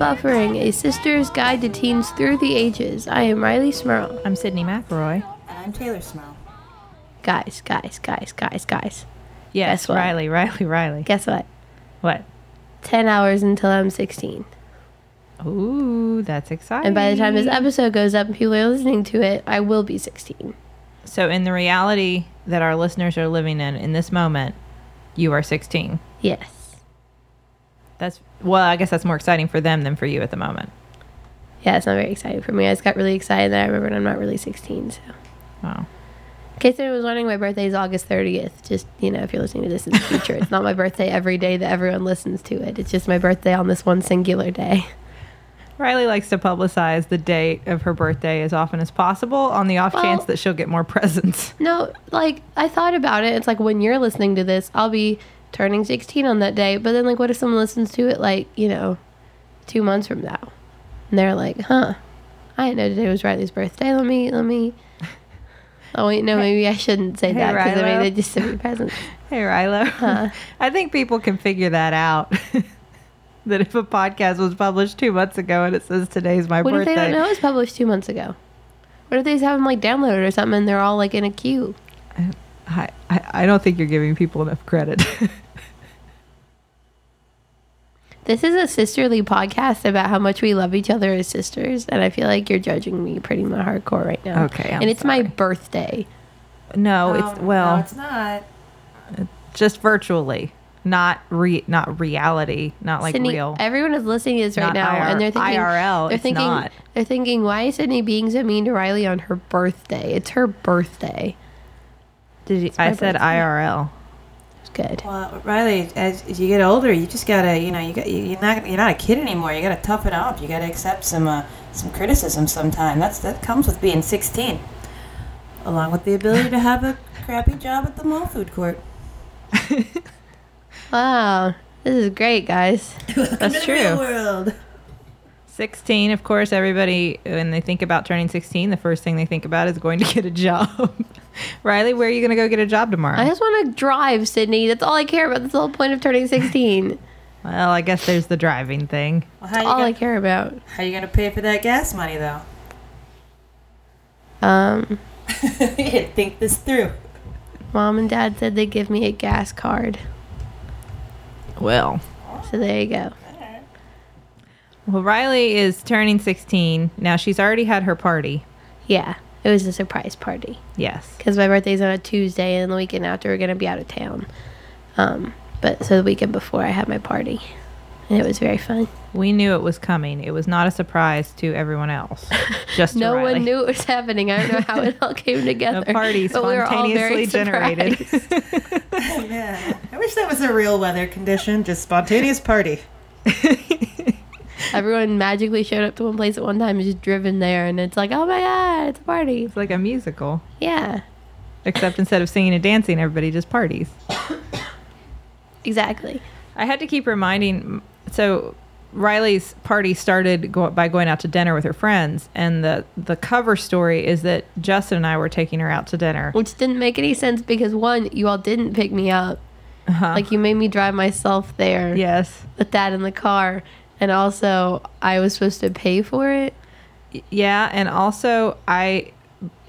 welcome Buffering, a sister's guide to teens through the ages. I am Riley Smirl. I'm Sydney McElroy. And I'm Taylor Smirl. Guys, guys, guys, guys, guys. Yes, Guess what? Riley, Riley, Riley. Guess what? What? 10 hours until I'm 16. Ooh, that's exciting. And by the time this episode goes up and people are listening to it, I will be 16. So, in the reality that our listeners are living in in this moment, you are 16. Yes. That's well, I guess that's more exciting for them than for you at the moment. Yeah, it's not very exciting for me. I just got really excited that I remembered I'm not really 16. So, Wow. in case anyone was wondering, my birthday is August 30th. Just, you know, if you're listening to this in the future, it's not my birthday every day that everyone listens to it. It's just my birthday on this one singular day. Riley likes to publicize the date of her birthday as often as possible on the off Well- chance that she'll get more presents. No, like I thought about it. It's like when you're listening to this, I'll be turning 16 on that day. But then, like, what if someone listens to it like you know, two months from now, and they're like, "Huh, I didn't know today was Riley's birthday. Let me, let me." Oh wait, no, maybe I shouldn't say Hey, that because I mean they just sent me presents. Hey, Rilo. Huh. I think people can figure that out. that if a podcast was published two months ago and it says today's my What if birthday, they don't know it was published two months ago? What if they just have them like downloaded or something and they're all like in a queue? I, I, I don't think you're giving people enough credit. This is a sisterly podcast about how much we love each other as sisters, and I feel like you're judging me pretty much hardcore right now. Okay, I'm and it's my birthday. no, it's Um, well, No, it's not. just virtually, not re, not reality, not like Sydney, real. Everyone is listening to this right Not now, IR and they're thinking IRL, They're thinking not. they're thinking why is Sydney being so mean to Riley on her birthday? It's her birthday. Did you, I said birthday. IRL? It's good. Well, Riley, as, as you get older, you just gotta, you know, you got, you, you're not, you're not a kid anymore. You gotta toughen up. You gotta accept some, uh, some criticism sometime. That's that comes with being 16, along with the ability to have a crappy job at the mall food court. Wow, this is great, guys. That's The real true. World. 16, of course, everybody, when they think about turning 16, the first thing they think about is going to get a job. Riley, where are you going to go get a job tomorrow? I just want to drive, Sydney. That's all I care about. That's the whole point of turning 16. well, I guess there's the driving thing. Well, how That's you all I gonna, care about. how are you gonna pay for that gas money though? Um, you didn't think this through. mom and dad said they'd give me a gas card. Well, So there you go. Well, Riley is turning 16. Now, she's already had her party. Yeah, it was a surprise party. Yes. because my birthday's on a Tuesday, and the weekend after we're gonna be out of town. Um, but so the weekend before I had my party, and it was very fun. We knew it was coming. It was not a surprise to everyone else. Just no Riley. one knew it was happening. I don't know how it all came together. The party but we were all very spontaneously generated. surprised. yeah, I wish that was a real weather condition. Just spontaneous party. Everyone magically showed up to one place at one time and just driven there, and it's like, oh my god, it's a party. it's like a musical, Yeah, except instead of singing and dancing, everybody just parties. exactly. I had to keep reminding. So Riley's party started go, by going out to dinner with her friends, and the the cover story is that Justin and I were taking her out to dinner. Which didn't make any sense because one, you all didn't pick me up. Uh-huh. Like you made me drive myself there. yes, with that in the car and also I was supposed to pay for it. yeah, and also I.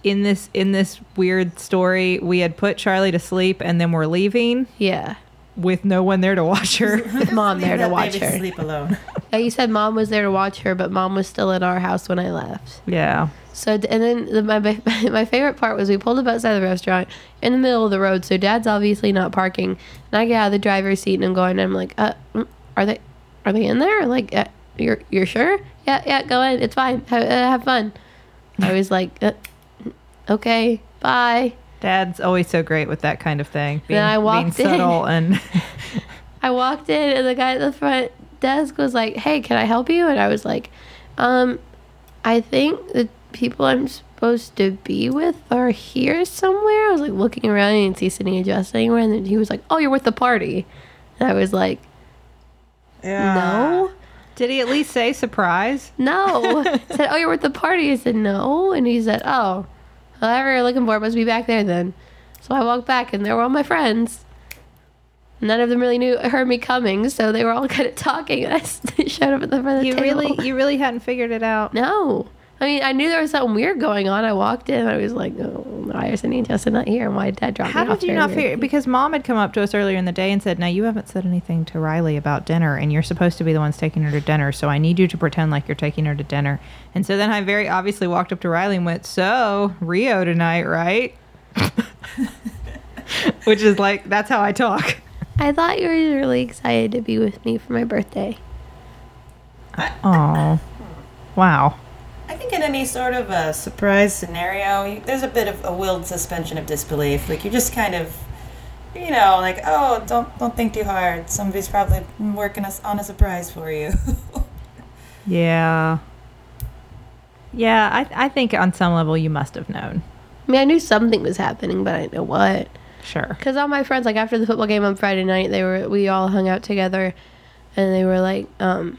In this in this weird story, we had put Charlie to sleep, and then we're leaving Yeah. with no one there to watch her. With mom there to watch her. Sleep alone. Yeah, you said mom was there to watch her, but mom was still at our house when I left. yeah, So and then the, my my favorite part was we pulled up outside the restaurant in the middle of the road. So dad's obviously not parking, and I get out of the driver's seat and I'm going. And I'm like, uh, mm, are they are they in there? Like, uh, you're you're sure? Yeah, yeah, go in. It's fine. Have, uh, have fun. I was like, uh, okay, bye. Dad's always so great with that kind of thing. Being, Then I being walked in. and I walked in and the guy at the front desk was like, "Hey, can I help you?" And I was like, "Um, I think the people I'm supposed to be with are here somewhere." I was like looking around and see Sydney and Jess anywhere, and then he was like, "Oh, you're with the party," and I was like, "No." Did he at least say surprise? No. I said, Oh, you're at the party. I said, No. And he said, Oh, whoever you're looking for must be back there then. So I walked back and there were all my friends. None of them really knew heard me coming, so they were all kind of talking. And I s- showed up at the front of the You table. really, you really hadn't figured it out. No. I mean, I knew there was something weird going on. I walked in. I was like, oh, why is Cindy and Justin not here? And why did Dad drop How me off did you not figure? Because mom had come up to us earlier in the day and said, "Now you haven't said anything to Riley about dinner, and you're supposed to be the ones taking her to dinner. So I need you to pretend like you're taking her to dinner." And so then I very obviously walked up to Riley and went, "So Rio tonight, right?" Which is like that's how I talk. I thought you were really excited to be with me for my birthday. Oh, wow. I think in any sort of a surprise scenario, there's a bit of a willed suspension of disbelief. Like you're just kind of, you know, like oh, don't don't think too hard. Somebody's probably working us on a surprise for you. Yeah. Yeah, I I think on some level you must have known. I mean, I knew something was happening, but I didn't know what. Sure. Because all my friends, like after the football game on Friday night, they were we all hung out together, and they were like, um,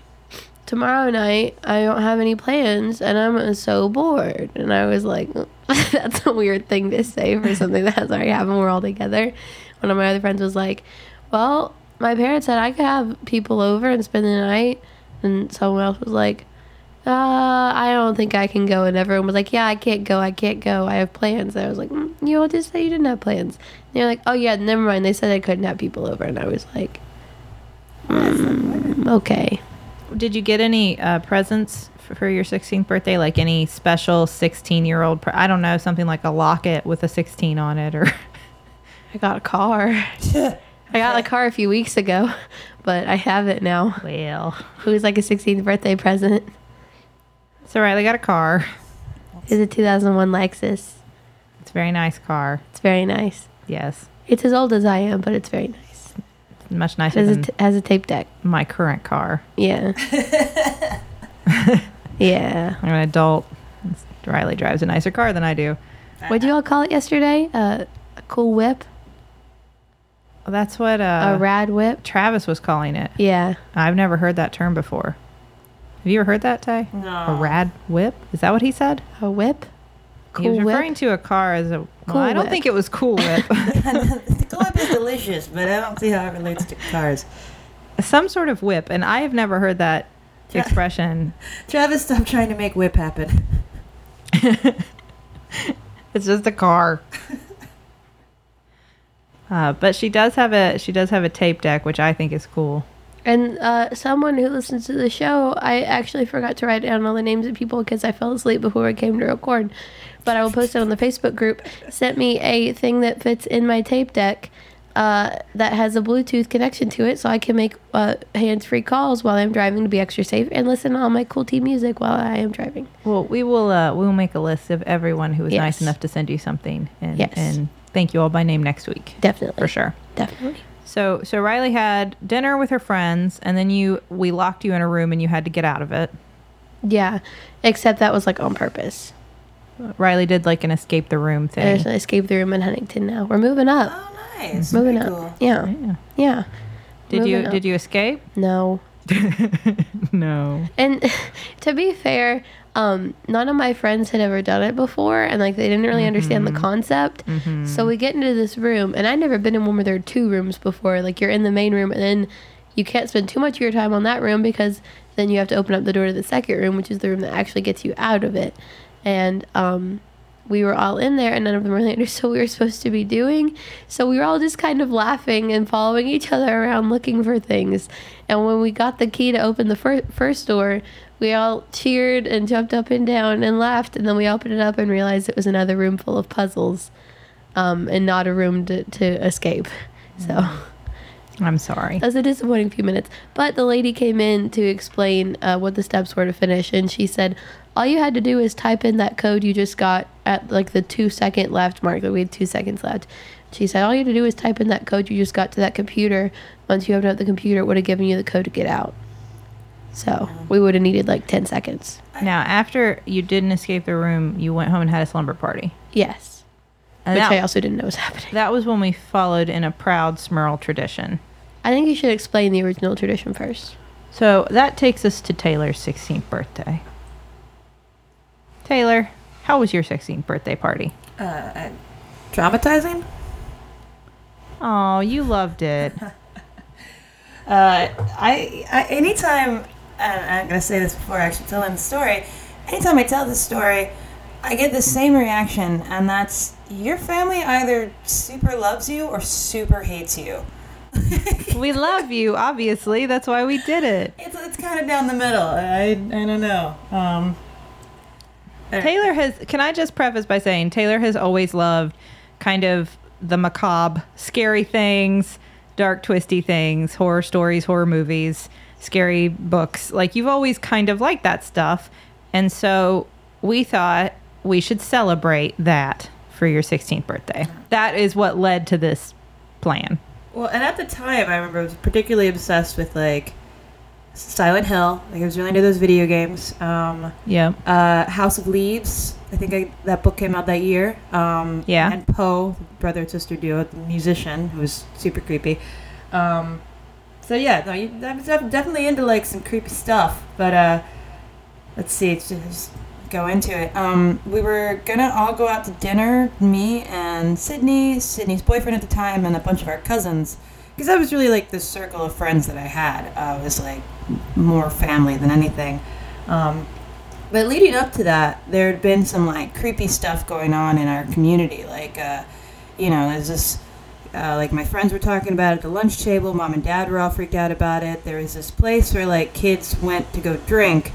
"Tomorrow night, I don't have any plans, and I'm so bored." And I was like, "That's a weird thing to say for something that has already happened. We're all together." One of my other friends was like, "Well, my parents said I could have people over and spend the night," and someone else was like. Uh, I don't think I can go. And everyone was like, Yeah, I can't go. I can't go. I have plans. And I was like, mm, You all just say you didn't have plans. And they're like, Oh, yeah, never mind. They said I couldn't have people over. And I was like, mm, Okay. Did you get any uh, presents f- for your 16th birthday? Like any special 16 year old? Pre- I don't know, something like a locket with a 16 on it, or I got a car. I got a car a few weeks ago, but I have it now. well, It was like a 16th birthday present. it's all right. They got a car. It's a 2001 Lexus. It's a very nice car. It's very nice. Yes, It's as old as I am, but it's very nice. It's much nicer has a, than t- has a tape deck. my current car. Yeah. yeah. I'm an adult. Riley drives a nicer car than I do. What'd you all call it yesterday? Uh, a cool whip? Well, that's what a uh, rad whip? Travis was calling it. Yeah. I've never heard that term before. Have you ever heard that, Tay? no. A rad whip? Is that what he said? A whip? He was Cool whip? referring to a car as a. Well, Cool I don't Whip. think it was Cool Whip. the globe is delicious, but I don't see how it relates to cars. Some sort of whip, and I have never heard that Tra- expression. Travis, stop trying to make whip happen. It's just a car. Uh, but she does have a she does have a tape deck, which I think is cool. And uh, someone who listens to the show, I actually forgot to write down all the names of people because I fell asleep before I came to record. But I will post it on the Facebook group. Sent me a thing that fits in my tape deck uh, that has a Bluetooth connection to it, so I can make uh, hands-free calls while I'm driving to be extra safe and listen to all my cool tea music while I am driving. Well, we will uh, we will make a list of everyone who was nice enough to send you something, and Yes. and thank you all by name next week Definitely, for sure. Definitely. So so Riley had dinner with her friends, and then you we locked you in a room, and you had to get out of it. Yeah, except that was like on purpose. Riley did like an escape the room thing. There's an escape the room in Huntington now. We're moving up. Oh, nice. moving Very up. cool. Yeah, Yeah. yeah. Did you up. did you escape? No. no. And to be fair, um, none of my friends had ever done it before, and like they didn't really understand the concept. So we get into this room, and I'd never been in one where there are two rooms before. Like you're in the main room, and then you can't spend too much of your time on that room because then you have to open up the door to the second room, which is the room that actually gets you out of it. And um, we were all in there, and none of them really understood what we were supposed to be doing. So we were all just kind of laughing and following each other around looking for things. And when we got the key to open the fir- first door, we all cheered and jumped up and down and laughed. And then we opened it up and realized it was another room full of puzzles um, and not a room to, to escape. So. I'm sorry. That was a disappointing few minutes. But the lady came in to explain uh, what the steps were to finish, and she said all you had to do is type in that code you just got at like the two second left mark. Like we had two seconds left. She said all you had to do is type in that code you just got to that computer. Once you opened up the computer, it would have given you the code to get out. So we would have needed like ten seconds. Now, after you didn't escape the room, you went home and had a slumber party. Yes, And which that, I also didn't know was happening. that was when we followed in a proud Smirl tradition. I think you should explain the original tradition first. So that takes us to Taylor's 16th birthday. Taylor, how was your 16th birthday party? Uh, uh, traumatizing? Oh, you loved it. Uh, I, I anytime and I'm gonna say this before I actually telling the story. Anytime I tell this story, I get the same reaction, and that's your family either super loves you or super hates you. we love you, obviously. That's why we did it. It's, it's kind of down the middle. I, I don't know. Um, Taylor has. Can I just preface by saying Taylor has always loved kind of the macabre, scary things, dark, twisty things, horror stories, horror movies, scary books. Like you've always kind of liked that stuff, and so we thought we should celebrate that for your 16th birthday. That is what led to this plan. Well, and at the time, I remember I was particularly obsessed with like Silent Hill. Like I was really into those video games. Um, Yeah. uh, House of Leaves. I think I, that book came out that year. Um, Yeah. And Poe, brother and sister duo, the musician, who was super creepy. Um, so yeah, no, you, I was definitely into like some creepy stuff. But uh, let's see, let's just go into it. Um, we were gonna all go out to dinner, me and Sydney, Sydney's boyfriend at the time, and a bunch of our cousins. Because that was really like the circle of friends that I had. Uh, was like more family than anything. Um, but leading up to that, there had been some like creepy stuff going on in our community. Like, uh, you know, there's this, uh, like my friends were talking about at the lunch table. Mom and dad were all freaked out about it. There was this place where like kids went to go drink,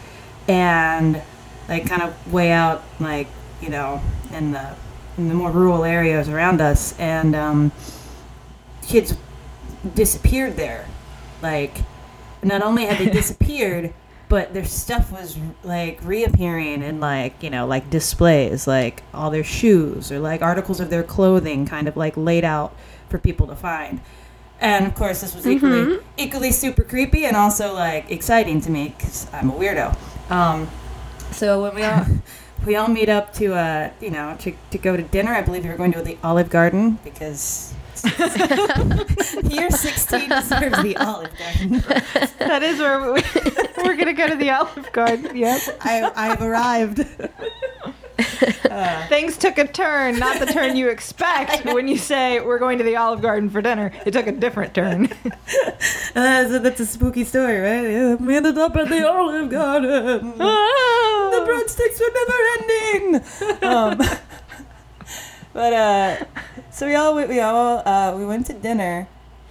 and like kind of way out, like you know, in the in the more rural areas around us, and um, kids disappeared there. Like, not only had they disappeared, but their stuff was like reappearing in like you know like displays, like all their shoes or like articles of their clothing, kind of like laid out for people to find. And of course, this was equally equally super creepy and also like exciting to me because I'm a weirdo. Um, so when we all we all meet up to uh you know to, to go to dinner, I believe we were going to the Olive Garden because year 16 deserves the Olive Garden. That is where we, we're going to go to the Olive Garden. Yep. I, I've arrived. Things took a turn, not the turn you expect when you say we're going to the Olive Garden for dinner. It took a different turn. Uh, so that's a spooky story, right? We ended up at the Olive Garden. the breadsticks were never ending. Um, but uh, so we all we all uh, we went to dinner,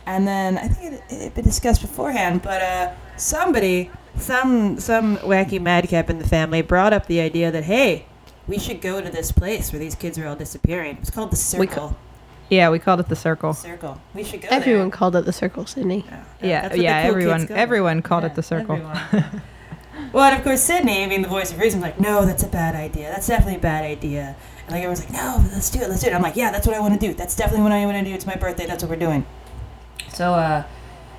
and then I think it it had been discussed beforehand, but uh, somebody, some some wacky madcap in the family brought up the idea that hey, we should go to this place where these kids are all disappearing. It's called the We Circle. yeah, we called it the circle. Circle. We should go. Everyone there. called it the Circle, Sydney. Yeah, that's what yeah, cool everyone everyone called Yeah, it the circle. well, and of course, Sydney, being the voice of reason, was like, no, that's a bad idea. That's definitely a bad idea. And like everyone's like, no, let's do it, let's do it. I'm like, yeah, that's what I want to do. That's definitely what I want to do. It's my birthday. That's what we're doing. So, uh,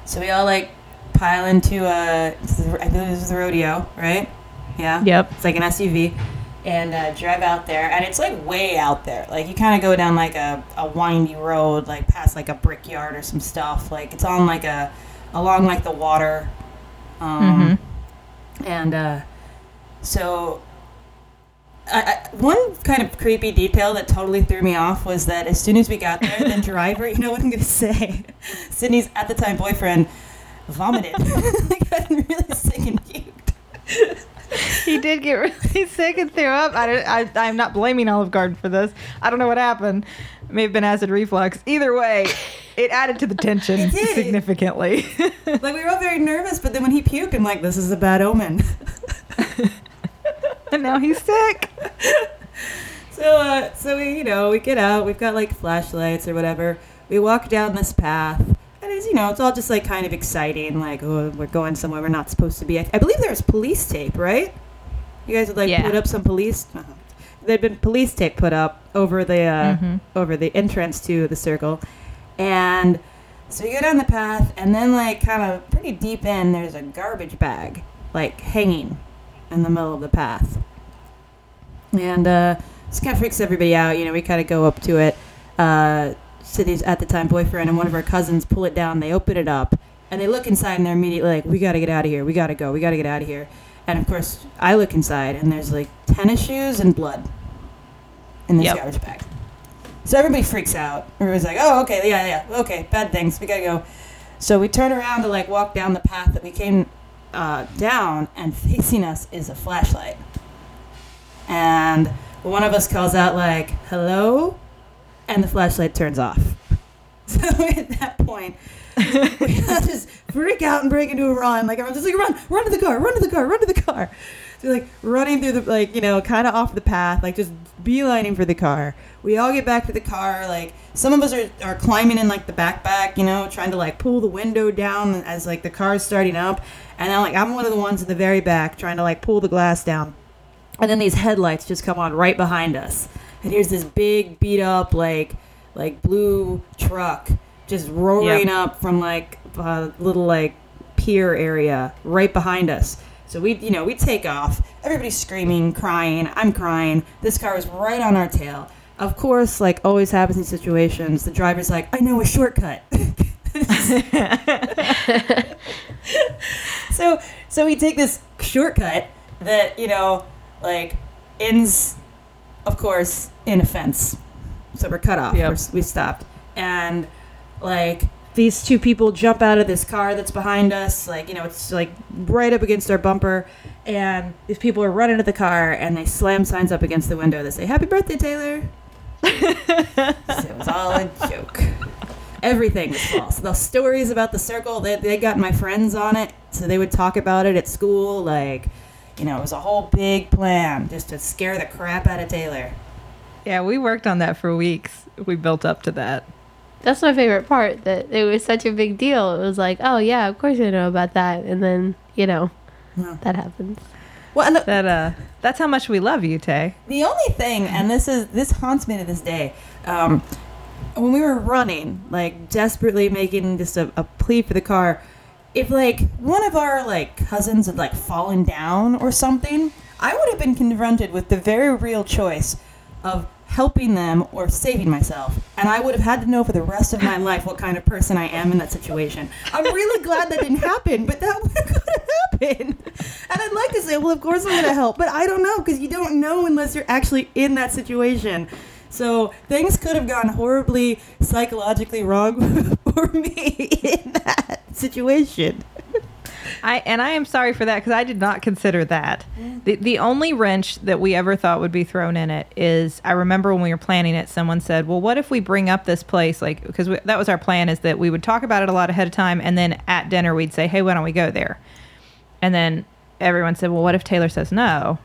so we all like pile into, uh, I believe this is the rodeo, right? Yeah. Yep. It's like an SUV. And uh, drive out there, and it's like way out there. Like you kind of go down like a, a windy road, like past like a brickyard or some stuff. Like it's on like a along like the water. Um, And uh, so, I, I, one kind of creepy detail that totally threw me off was that as soon as we got there, the driver, you know what I'm going to say? Sydney's at the time boyfriend vomited. like, got really sick and puked. He did get really sick and threw up. I, don't, I, I'm not blaming Olive Garden for this. I don't know what happened. It may have been acid reflux. Either way, it added to the tension significantly. Like, we were all very nervous, but then when he puked, I'm like, this is a bad omen. and now he's sick. So, uh, so we, you know, we get out. We've got like flashlights or whatever. We walk down this path, and it's, you know, it's all just like kind of exciting. Like, oh, we're going somewhere we're not supposed to be. I, I believe there was police tape, right? You guys would like Yeah. put up some police. uh There'd been police tape put up over the uh, Mhm. over the entrance to the circle, and so you go down the path, and then like kind of pretty deep in, there's a garbage bag like hanging in the middle of the path, and uh, this kind of freaks everybody out. You know, we kind of go up to it. Uh, Sydney's at the time boyfriend and one of our cousins pull it down. They open it up and they look inside and they're immediately like, "We got to get out of here. We got to go. We got to get out of here." And of course, I look inside and there's like tennis shoes and blood in this Yep. garbage bag. So everybody freaks out. Everybody's like, "Oh, okay, yeah, yeah, okay, bad things. We gotta go." So we turn around to like walk down the path that we came uh, down, and facing us is a flashlight. And one of us calls out like "Hello," and the flashlight turns off. So at that point, we just freak out and break into a run. Like I'm just like run, run to the car, run to the car, run to the car. So like running through the like you know kind of off the path, like just beelining for the car. We all get back to the car. Like some of us are, are climbing in like the backpack, you know, trying to like pull the window down as like the car's starting up. And then like I'm one of the ones in the very back trying to like pull the glass down. And then these headlights just come on right behind us. And here's this big beat up like like blue truck just roaring up from like a little like pier area right behind us. So we, you know, we take off. Everybody's screaming, crying. I'm crying. This car is right on our tail. Of course, like always happens in situations, the driver's like, "I know a shortcut." so, so we take this shortcut that you know, like, ends, of course, in a fence. So we're cut off. Yep. We're, we stopped, and like these two people jump out of this car that's behind us. Like you know, it's like right up against our bumper, and these people are running to the car, and they slam signs up against the window that say "Happy Birthday, Taylor." so it was all a joke. Everything was false. The stories about the circle, they, they got my friends on it, so they would talk about it at school. Like, you know, it was a whole big plan just to scare the crap out of Taylor. Yeah, we worked on that for weeks. We built up to that. That's my favorite part. That it was such a big deal. It was like, oh yeah, of course I know about that, and then you know, Yeah. that happens. Well, and the, That uh, that's how much we love you, Tay. The only thing, and this is this haunts me to this day, um, when we were running, like desperately making just a, a plea for the car, if like one of our like cousins had like fallen down or something, I would have been confronted with the very real choice of helping them or saving myself, and I would have had to know for the rest of my life what kind of person I am in that situation. I'm really glad that didn't happen, but that would have happened. And I'd like to say, well, of course I'm going to help, but I don't know because you don't know unless you're actually in that situation. So things could have gone horribly psychologically wrong for me in that situation. I and I am sorry for that because I did not consider that. The the only wrench that we ever thought would be thrown in it is I remember when we were planning it, someone said, "Well, what if we bring up this place like because that was our plan is that we would talk about it a lot ahead of time, and then at dinner we'd say, "Hey, why don't we go there?" And then everyone said, "Well, what if Taylor says no?"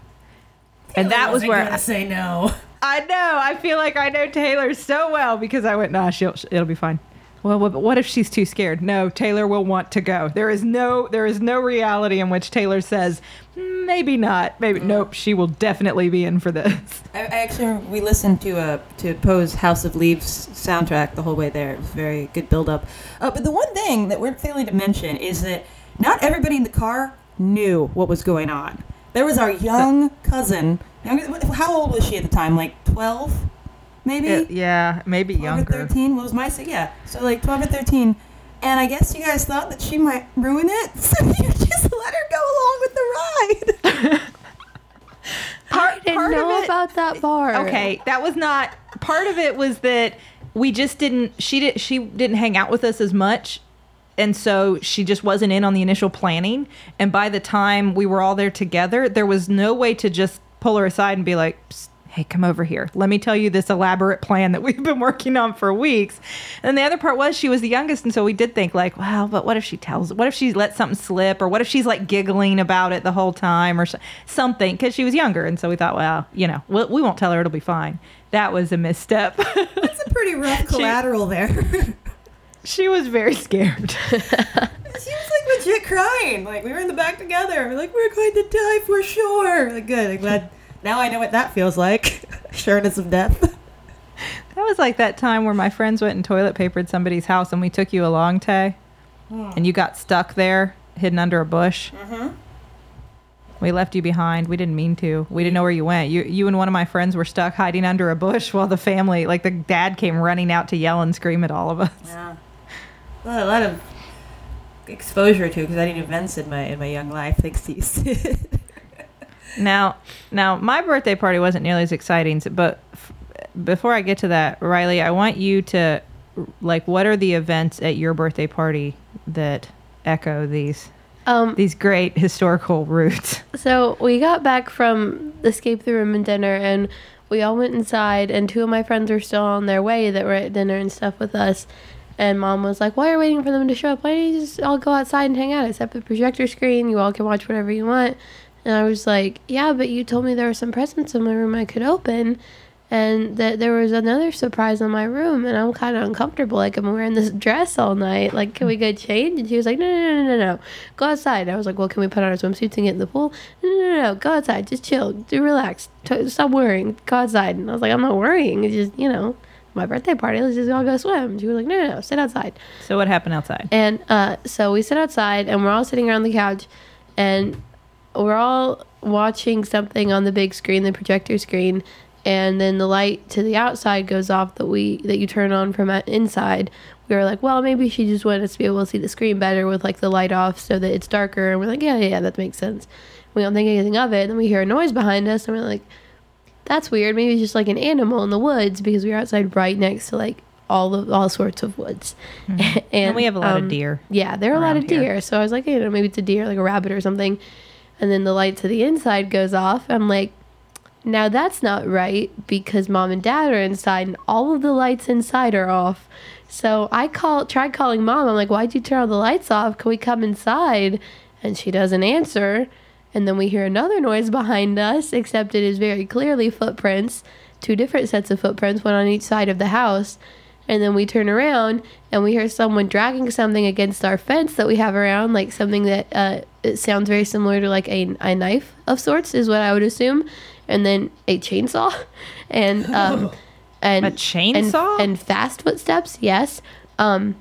And that was where I, say no. I know. I feel like I know Taylor so well because I went, nah, she'll, it'll be fine. Well, what, what if she's too scared? No, Taylor will want to go. There is no, there is no reality in which Taylor says, "Hmm, maybe not, maybe nope. She will definitely be in for this. I, I actually we listened to uh, to Poe's House of Leaves soundtrack the whole way there. It was very good build up. Uh, but the one thing that we're failing to mention is that not everybody in the car knew what was going on. There was our young cousin. How old was she at the time? Like twelve, maybe. Uh, yeah, maybe 12 or younger. 13 what was my say yeah so like 12 or 13 and i guess you guys thought that she might ruin it so you just let her go along with the ride Part, I didn't part know of it, about that bar. Okay, that was not part of it. Was that we just didn't. She did. She didn't hang out with us as much, and so she just wasn't in on the initial planning. And by the time we were all there together, there was no way to just pull her aside and be like. "Psst, Hey, come over here. Let me tell you this elaborate plan that we've been working on for weeks. And the other part was she was the youngest, and so we did think like, wow, but what if she tells? What if she lets something slip, or what if she's like giggling about it the whole time, or something? Because she was younger, and so we thought, well, you know, we, we won't tell her; it'll be fine. That was a misstep. that's a pretty rough collateral there she she was very scared. She was like legit crying like we were in the back together we're like we're going to die for sure like good i'm glad now i know what that feels like sureness of death that was like that time where my friends went and toilet papered somebody's house, and we took you along, Tay, hmm. and you got stuck there, hidden under a bush. Mm-hmm. We left you behind. We didn't mean to. We didn't know where you went. You, you and one of my friends were stuck hiding under a bush while the family, like the dad, came running out to yell and scream at all of us. yeah well, a lot of exposure to because i didn't events in my in my young life thanks to you. Now, now my birthday party wasn't nearly as exciting, but f- before I get to that, Riley, I want you to like what are the events at your birthday party that echo these Um, these great historical roots. So we got back from Escape the Room and dinner, and we all went inside, and two of my friends were still on their way that were at dinner and stuff with us. And mom was like, "Why are you waiting for them to show up? Why don't you just all go outside and hang out? At the projector screen. You all can watch whatever you want." And I was like, "Yeah, but you told me there were some presents in my room I could open." And that there was another surprise in my room, and I'm kind of uncomfortable. Like I'm wearing this dress all night. Like, can we go change? And she was like, no, no, no, no, no, no. Go outside. I was like, well, can we put on our swimsuits and get in the pool? No, no, no, no. Go outside. Just chill. Do relax. T- stop worrying. Go outside. And I was like, I'm not worrying. It's just, you know, my birthday party. Let's just all go swim. She was like, no, no, no. Sit outside. So what happened outside? And uh, so we sit outside and we're all sitting around the couch and we're all watching something on the big screen, the projector screen, and then the light to the outside goes off that we that you turn on from inside. We were like, well, maybe she just wanted us to be able to see the screen better with like the light off so that it's darker. And we're like, yeah, yeah, yeah, that makes sense. We don't think anything of it. And then we hear a noise behind us and we're like, that's weird. Maybe it's just like an animal in the woods because we were outside right next to like all of all sorts of woods. and, Mm-hmm. And we have a lot of um, deer Yeah, there are a lot of here. deer. So I was like, you know, maybe it's a deer, like a rabbit or something. And then the light to the inside goes off. I'm like, now that's not right because mom and dad are inside and all of the lights inside are off. So I call tried calling mom. I'm like, why'd you turn all the lights off? Can we come inside? And she doesn't answer. And then we hear another noise behind us, except it is very clearly footprints, two different sets of footprints, one on each side of the house. And then we turn around and we hear someone dragging something against our fence that we have around, like something that uh, it sounds very similar to like a, a knife of sorts, is what I would assume. And then a chainsaw, and um, and A chainsaw? and, and fast footsteps. Yes. Um,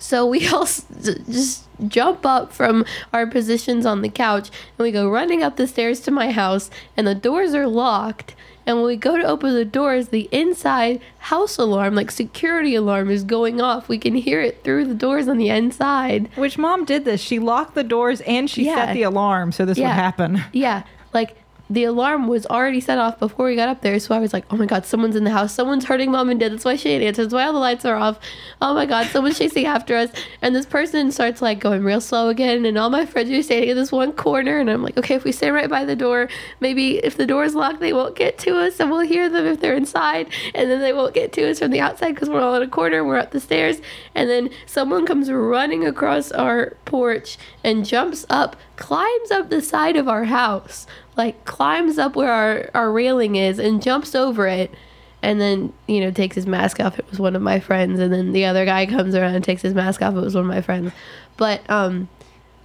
so we all s- just jump up from our positions on the couch and we go running up the stairs to my house, and the doors are locked. And when we go to open the doors, the inside house alarm, like security alarm, is going off. We can hear it through the doors on the inside. Which mom did this? She locked the doors and she Yeah. set the alarm so this would happen. Yeah, like the alarm was already set off before we got up there. So I was like, oh my God, someone's in the house. Someone's hurting mom and dad. That's why she didn't answer. That's why all the lights are off. Oh my God, someone's chasing after us. And this person starts like going real slow again. And all my friends are standing in this one corner. And I'm like, okay, if we stay right by the door, maybe if the door's locked, they won't get to us and we'll hear them if they're inside. And then they won't get to us from the outside because we're all in a corner. We're up the stairs. And then someone comes running across our porch and jumps up, climbs up the side of our house, like climbs up where our, our railing is and jumps over it. And then, you know, takes his mask off. It was one of my friends. And then the other guy comes around and takes his mask off. It was one of my friends. But um,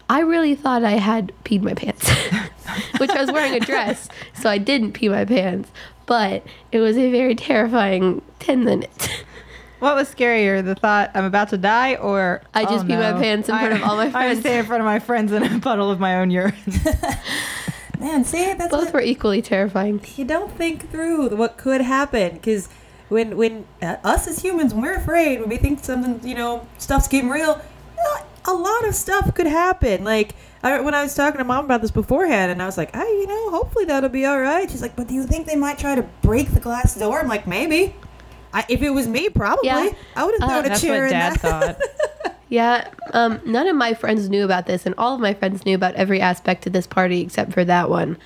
I really thought I had peed my pants, which I was wearing a dress. So I didn't pee my pants. But it was a very terrifying 10 minutes. What was scarier, the thought I'm about to die, or I just oh, peed my pants in front of all my friends? I friends. stay in front of my friends in a puddle of my own urine. Man, see, that's Both what, were equally terrifying. you don't think through what could happen because when when uh, us as humans when we're afraid when we think something you know stuff's getting real a lot of stuff could happen like I, when i was talking to mom about this beforehand and i was like i you know hopefully that'll be all right she's like but do you think they might try to break the glass door i'm like maybe I, if it was me probably Yeah. i would have Uh, thrown a That's chair what in Dad that thought. Yeah, um, none of my friends knew about this, and all of my friends knew about every aspect of this party except for that one.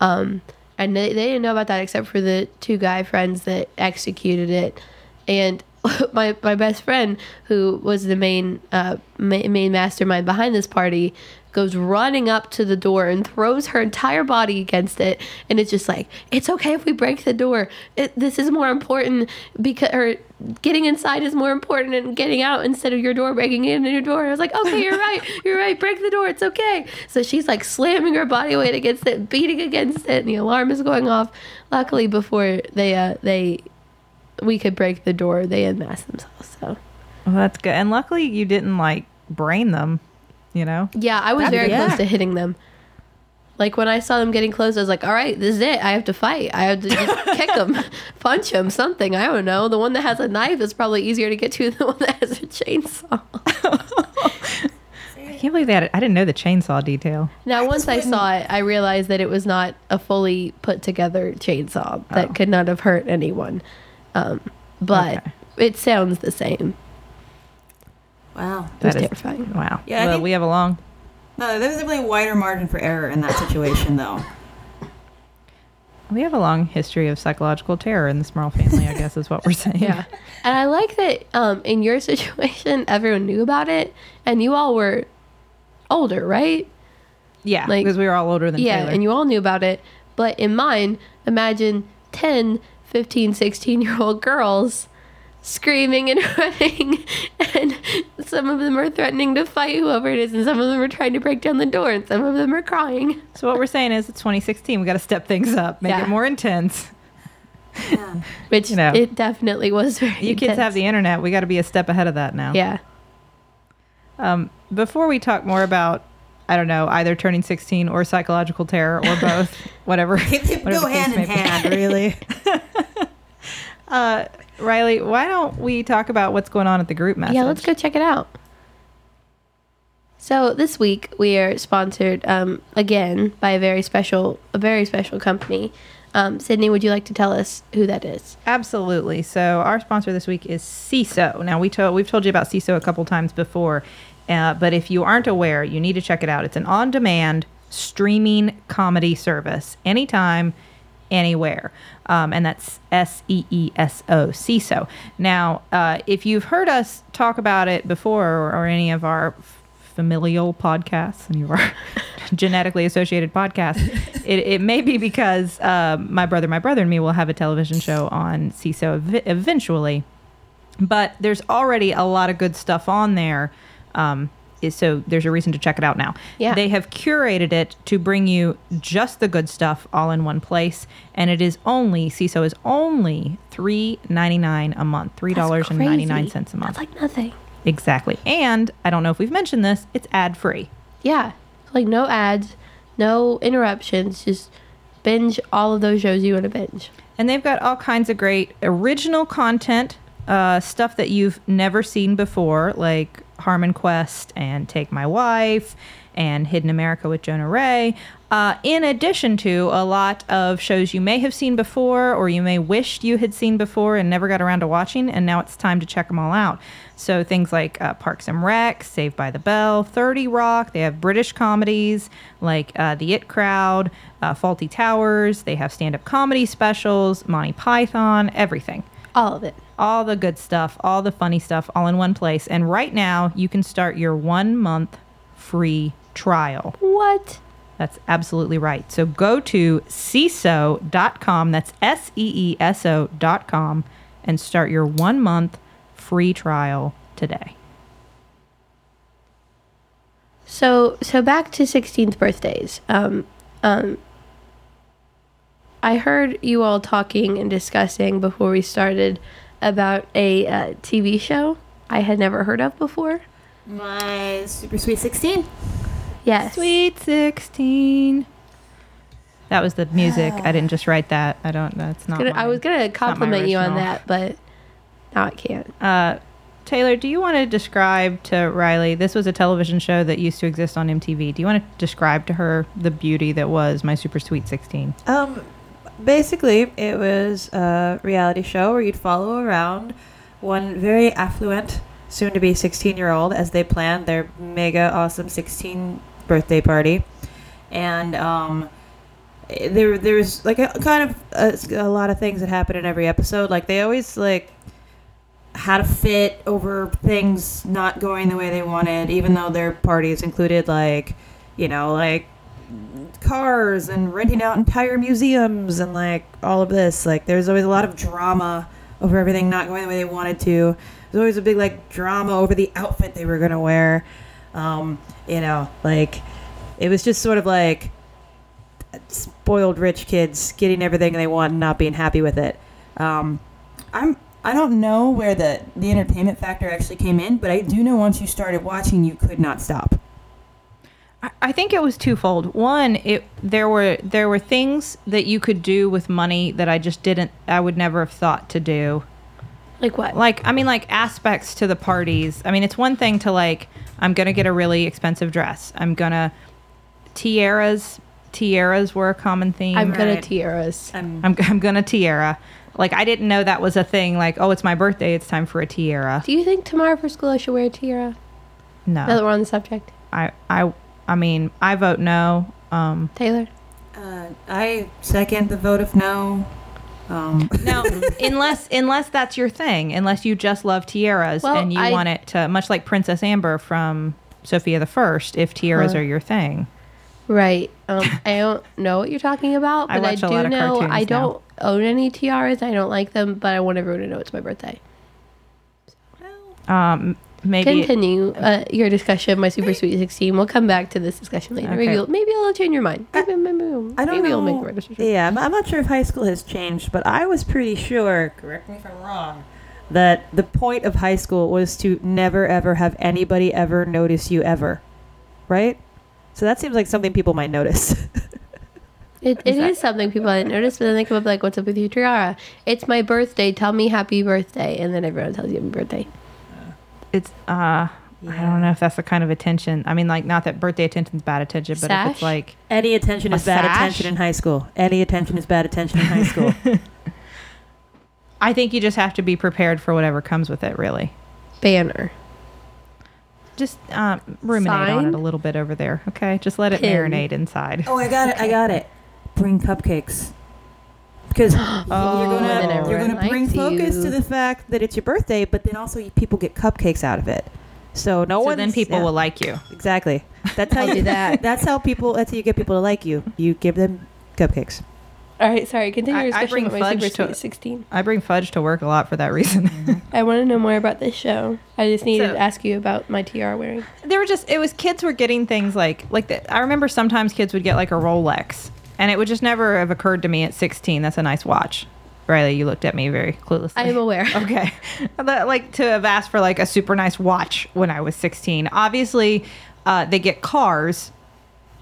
Um, and they, they didn't know about that except for the two guy friends that executed it. And my my best friend, who was the main uh, ma- main mastermind behind this party, goes running up to the door and throws her entire body against it. And it's just like, it's okay if we break the door. It, this is more important because or getting inside is more important than getting out instead of your door breaking in and your door. I was like, okay, you're right, you're right. Break the door. It's okay. So she's like slamming her body weight against it, beating against it, and the alarm is going off. Luckily, before they uh, they we could break the door, they unmasked themselves. So well, that's good. And luckily, you didn't like brain them. You know, yeah, I was That- very yeah. close to hitting them. Like when I saw them getting close, I was like, "All right, this is it. I have to fight. I have to just kick them, punch them, something. I don't know. The one that has a knife is probably easier to get to than the one that has a chainsaw." I can't believe that. I didn't know the chainsaw detail. Now, once I saw it, I realized that it was not a fully put together chainsaw that Oh. could not have hurt anyone. Um, but Okay. it sounds the same. Wow. It was That is- terrifying. Wow. Yeah, I well, think- we have a long. No, there was definitely a wider margin for error in that situation, though. We have a long history of psychological terror in the Smirl family. I guess is what we're saying. Yeah. And I like that um, in your situation, everyone knew about it, and you all were older, right? Yeah. Like- because we were all older than yeah, Taylor. and you all knew about it. But in mine, imagine 10, 15, 16 year old girls screaming and running, and some of them are threatening to fight whoever it is, and some of them are trying to break down the door, and some of them are crying. so what we're saying is, it's 2016. We got to step things up, make Yeah. it more intense. Man. Which You know. it definitely was very You kids have the internet. We got to be a step ahead of that now. Yeah. Um, before we talk more about, I don't know, either turning 16 or psychological terror or both, whatever. whatever Go the case hand in be. hand, really. Uh, Riley, why don't we talk about what's going on at the group message? Yeah, let's go check it out. So this week we are sponsored um, again by a very special, a very special company. Um, Sydney, would you like to tell us who that is? Absolutely. So our sponsor this week is Seeso. Now we told we've told you about Seeso a couple times before, uh, but if you aren't aware, you need to check it out. It's an on-demand streaming comedy service, anytime, anywhere, um, and that's S E E S O Seeso. Now, uh, if you've heard us talk about it before, or, or any of our familial podcasts, any of our genetically associated podcasts, it, it may be because um, my brother, my brother, and me will have a television show on Seeso ev- eventually. But there's already a lot of good stuff on there. Um, is- so there's a reason to check it out now. Yeah. They have curated it to bring you just the good stuff all in one place, and it is only Seeso is only three ninety nine a month, three dollars and ninety nine cents a month. That's like nothing. Exactly. And I don't know if we've mentioned this, it's ad free. Yeah, like no ads, no interruptions. Just binge all of those shows you want to binge. And they've got all kinds of great original content, uh, stuff that you've never seen before, like Harmon Quest and Take My Wife and Hidden America with Jonah Ray. Uh, in addition to a lot of shows you may have seen before or you may wished you had seen before and never got around to watching, and now it's time to check them all out. So things like uh, Parks and Rec, Saved by the Bell, 30 Rock. They have British comedies like uh, The It Crowd, uh, Fawlty Towers. They have stand-up comedy specials, Monty Python, everything. All of it. All the good stuff, all the funny stuff, all in one place. And right now, you can start your one month free trial. What? That's absolutely right. So go to Seeso.com, that's S E E S O.com, and start your one month free trial today. So so back to 16th birthdays. Um, um, I heard you all talking and discussing before we started about a uh, TV show I had never heard of before. My super sweet 16. Yes. Sweet 16. That was the music. I didn't just write that. I don't, that's not. Gonna- I was gonna compliment you on that, but now I can't. Uh, Taylor, do you want to describe to Riley? This was a television show that used to exist on MTV. Do you want to describe to her the beauty that was My Super Sweet 16? Um, basically, it was a reality show where you'd follow around one very affluent, soon to be 16 year old as they planned their mega awesome 16 birthday party. And, um, eh, there, was like a kind of a, a lot of things that happen in every episode. Like they always like had a fit over things not going the way they wanted, even though their parties included like, you know, like cars and renting out entire museums and like all of this. Like there's always a lot of drama over everything not going the way they wanted to. There's always a big like drama over the outfit they were gonna wear. Um, you know, like it was just sort of like spoiled rich kids getting everything they want and not being happy with it. Um, I'm I don't know where the the entertainment factor actually came in, but I do know once you started watching, you could not stop. I- I think it was twofold. One, it there were there were things that you could do with money that I just didn't. I would never have thought to do. Like what? Like I mean, like aspects to the parties. I mean, it's one thing to like I'm gonna get a really expensive dress. I'm gonna tiaras. Tiaras were a common theme. I'm gonna tiaras. I'm, I'm, I'm gonna tiara. Like I didn't know that was a thing. Like oh, it's my birthday. It's time for a tiara. Do you think tomorrow for school I should wear a tiara? No. Now that we're on the subject, I I I mean, I vote no. Um Taylor. Uh, I second the vote of no. Um, now unless unless that's your thing, unless you just love tiaras Well, and you I- want it to much like Princess Amber from Sofia the First, if tiaras Huh. are your thing. Right. Um, I don't know what you're talking about, but I, watch a do lot of know I don't own any tiaras. I don't like them, but I want everyone to know it's my birthday. Um maybe Continue uh, your discussion of my super sweet 16. We'll come back to this discussion later. Maybe Okay. you'll, maybe it'll change your mind. Maybe, maybe, I don't maybe know. you'll make the right decision. Yeah, I'm, I'm not sure if high school has changed, but I was pretty sure, correct me if I'm wrong, that the point of high school was to never ever have anybody ever notice you ever. Right? So that seems like something people might notice. It, it is something people didn't notice, but then they come up like, "What's up with your tiara? It's my birthday. Tell me happy birthday." And then everyone tells you happy birthday. It's uh I don't know if that's the kind of attention. I mean, like, not that birthday attention is bad attention, but if it's like, Any attention is bad sash? attention in high school. Any attention is bad attention in high school. I think you just have to be prepared for whatever comes with it. Really, Banner. just um, ruminate on it a little bit over there. Okay, just let it Pin. marinate inside. oh, I got it. I got it. Bring cupcakes. Because Oh, you're gonna you're gonna bring focus you. to the fact that it's your birthday, but then also you, people get cupcakes out of it. So no so one then people will like you. exactly. That's how I'll you do that. That's how people. That's how you get people to like you. You give them cupcakes. All right, sorry. Continue I- your I discussion bring about my super fudge to- 16. I bring fudge to work a lot for that reason. I want to know more about this show. I just needed So- to ask you about my TR wearing. there were just it was kids were getting things like like the, I remember sometimes kids would get like a Rolex, and it would just never have occurred to me at 16. That's a nice watch. Riley, you looked at me very cluelessly. I am aware. Okay. That, like to have asked for like a super nice watch when I was 16. Obviously, uh, they get cars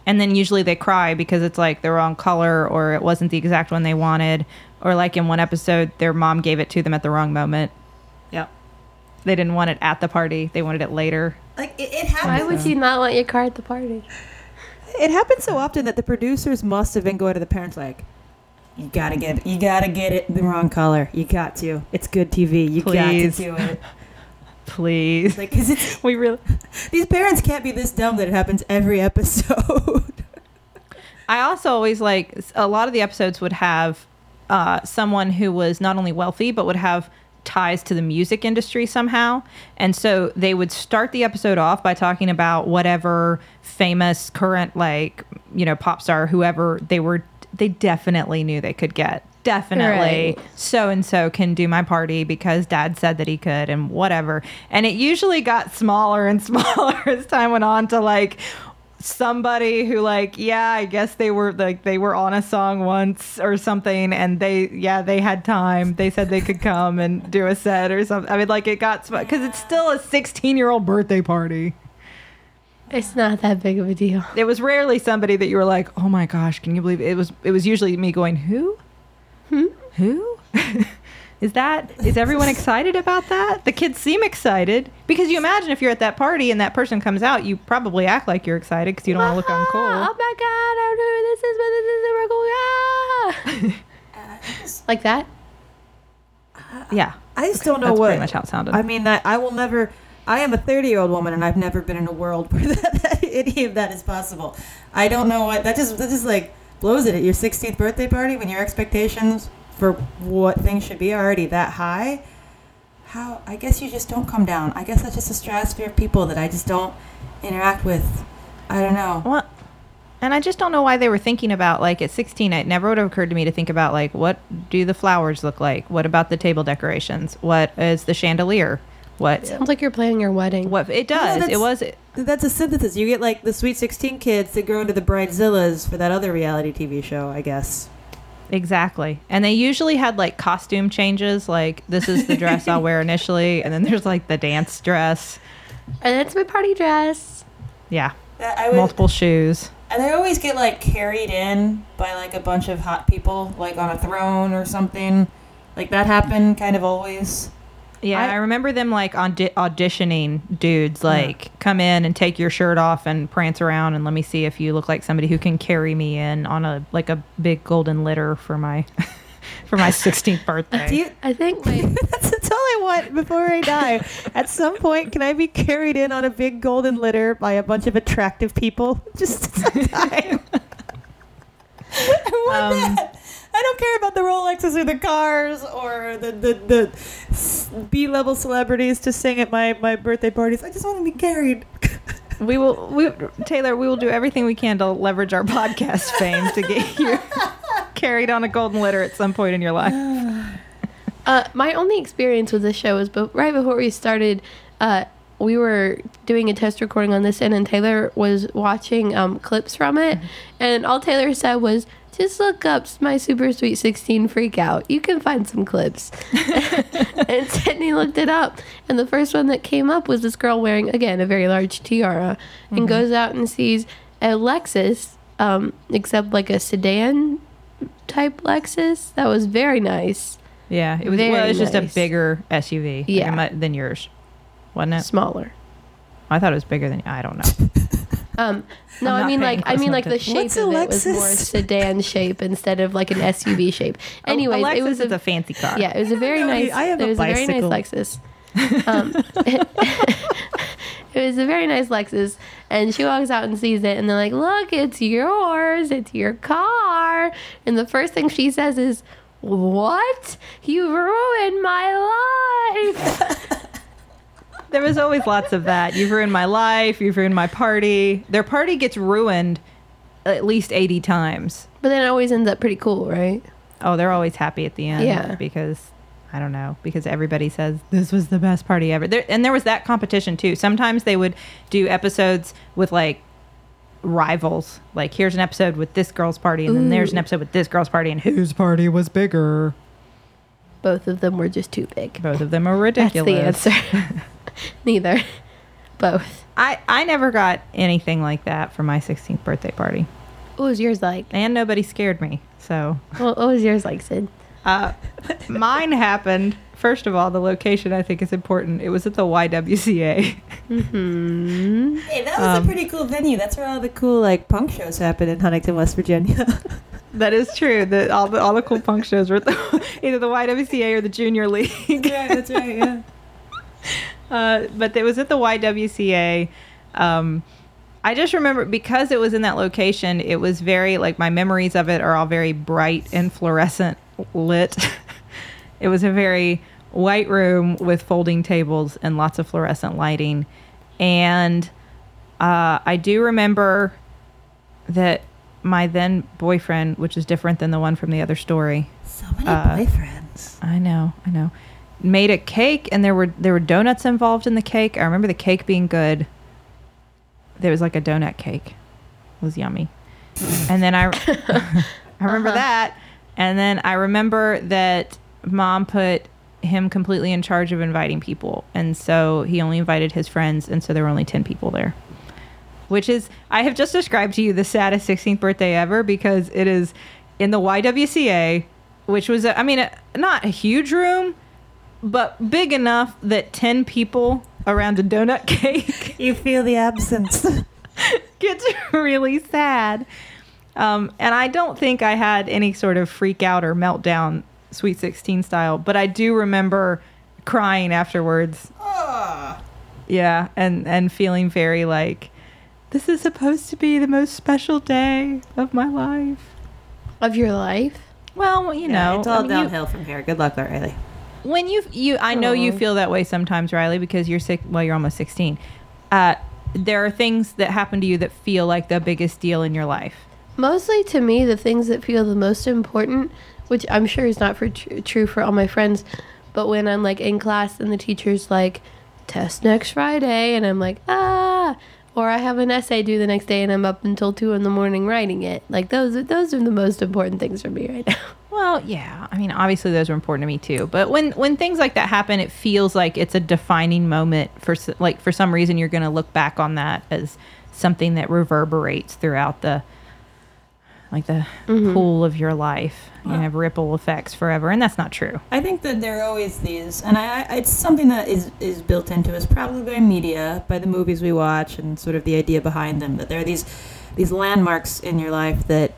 and then usually they cry because it's like the wrong color or it wasn't the exact one they wanted. Or like in one episode, their mom gave it to them at the wrong moment. Yep. They didn't want it at the party, they wanted it later. Like it, it Why would you not want your car at the party? It happens so often that the producers must have been going to the parents like, "You gotta get, you gotta get it the wrong color. You got to. It's good TV. You Please. got to do it." Please. Like, cause it's we really these parents can't be this dumb that it happens every episode. I also always like a lot of the episodes would have uh, someone who was not only wealthy but would have ties to the music industry somehow, and so they would start the episode off by talking about whatever famous current like you know pop star whoever they were. They definitely knew they could get. Definitely, so and so can do my party because dad said that he could, and whatever. And it usually got smaller and smaller as time went on to like somebody who like yeah i guess they were like they were on a song once or something and they yeah they had time. They said they could come and do a set or something. I mean like it got because it's still a 16 year old birthday party. It's not that big of a deal. it was rarely somebody that you were like oh my gosh can you believe it, it was it was usually me going who? Hmm? who is that is everyone excited about that the kids seem excited because you imagine if you're at that party and that person comes out you probably act like you're excited because you don't want to look Ah, uncool Oh my god, I don't know who this is, but this is a miracle. Yeah. like that? yeah I just don't know That's what. pretty much how it sounded. I mean, I, I will never. I am a 30 year old woman, and I've never been in a world where that, any of that is possible. I don't know what that just that just like blows it at your 16th birthday party when your expectations for what things should be already that high. How I guess you just don't come down. I guess that's just a stratosphere of people that I just don't interact with. I don't know. Well, and I just don't know why they were thinking about like at 16. It never would have occurred to me to think about like what do the flowers look like? What about the table decorations? What is the chandelier? What Sounds like you're planning your wedding. what it does? that's- it was That's a synthesis. You get like the Sweet 16 kids that grow into the Bridezillas for that other reality TV show, I guess. Exactly. And they usually had like costume changes. Like this is the dress I'll wear initially, and then there's like the dance dress. And that's my party dress. Yeah, I multiple shoes. And they always get like carried in by like a bunch of hot people, like on a throne or something. Like that happened kind of always. Yeah, I- I, remember them like audi- auditioning dudes, like come in and take your shirt off and prance around and let me see if you look like somebody who can carry me in on a like a big golden litter for my for my 16th birthday. Do you, I think my that's, that's all I want before I die. At some point, can I be carried in on a big golden litter by a bunch of attractive people? Just sometime. I want Um, that. I don't care about the Rolexes or the cars or the the, the B level celebrities to sing at my, my birthday parties. I just want to be carried. We will, we, Taylor. We will do everything we can to leverage our podcast fame to get you carried on a golden litter at some point in your life. Uh, my only experience with this show was but right before we started, uh, we were doing a test recording on this, and, and Taylor was watching um, clips from it, and all Taylor said was, "Just look up my Super Sweet 16 freak out. You can find some clips." and Sydney looked it up, and the first one that came up was this girl wearing again a very large tiara, and goes out and sees a Lexus, um, except like a sedan type Lexus that was very nice. Yeah, it was. well, it was just a bigger SUV. Yeah. mu- than yours, wasn't it? Smaller. I thought it was bigger than. I don't know. Um, no, I'm I not mean like I mean like the shape What's of it was more sedan shape instead of like an SUV shape. Anyways, a, a it was Lexus is a, a fancy car. yeah, it was a very know. nice. I have it a was a very nice. Lexus. Um, it was a very nice Lexus, and she walks out and sees it, and they're like, "Look, it's yours. It's your car." And the first thing she says is, "What? You ruined my life." There was always lots of that. You've ruined my life. You've ruined my party. Their party gets ruined at least eighty times. but then it always ends up pretty cool, right? Oh, they're always happy at the end. Yeah. Because I don't know. Because everybody says this was the best party ever. There, and there was that competition too. Sometimes they would do episodes with like rivals. Like here's an episode with this girl's party, and then there's an episode with this girl's party, and whose party was bigger. Both of them were just too big. Both of them are ridiculous. That's ridiculous. the answer. Neither. Both. I I never got anything like that for my 16th birthday party, What was yours like? and nobody scared me. So What, what was yours like, Sid? Uh, mine happened. First of all, the location I think is important. It was at the YWCA. Mm-hmm. Hey, that was Um, a pretty cool venue. That's where all the cool like punk shows happen in Huntington, West Virginia. that is true. That all the all the cool punk shows were the, either the YWCA or the Junior League. yeah, that's right. Yeah. Uh, but it was at the YWCA. Um, I just remember because it was in that location, it was very like my memories of it are all very bright and fluorescent lit. it was a very white room with folding tables and lots of fluorescent lighting. And uh, I do remember that my then boyfriend, which is different than the one from the other story, So many Uh, boyfriends. I know, I know. Made a cake, and there were there were donuts involved in the cake. I remember the cake being good. There was like a donut cake. It was yummy. And then I, I remember Uh-huh. that. And then I remember that mom put him completely in charge of inviting people, and so he only invited his friends, and so there were only ten people there. Which is, I have just described to you the saddest 16th birthday ever because it is in the YWCA, which was, a, I mean, a, not a huge room, but big enough that 10 people around a donut cake You feel the absence. gets really sad. Um, and I don't think I had any sort of freak out or meltdown, Sweet 16 style, but I do remember crying afterwards. Yeah, and, and feeling very like, this is supposed to be the most special day of my life. Of your life? Well, you Yeah, know, it's all I mean, you- downhill from here. Good luck, Riley. when you you I know you feel that way sometimes, Riley, because you're sick. Well, you're almost 16. Uh, there are things that happen to you that feel like the biggest deal in your life. Mostly to me, the things that feel the most important, which I'm sure is not for tr- true for all my friends, but when I'm like in class and the teacher's like, test next Friday, and I'm like, ah, or I have an essay due the next day and I'm up until two in the morning writing it. Like those, those are the most important things for me right now. Well, yeah. I mean, obviously those are important to me too. But when when things like that happen, it feels like it's a defining moment for like for some reason you're going to look back on that as something that reverberates throughout the like the mm-hmm. pool of your life. You have ripple effects forever, and that's not true. I think that there are always these, and I, I it's something that is is built into us probably by media, by the movies we watch, and sort of the idea behind them. That there are these these landmarks in your life that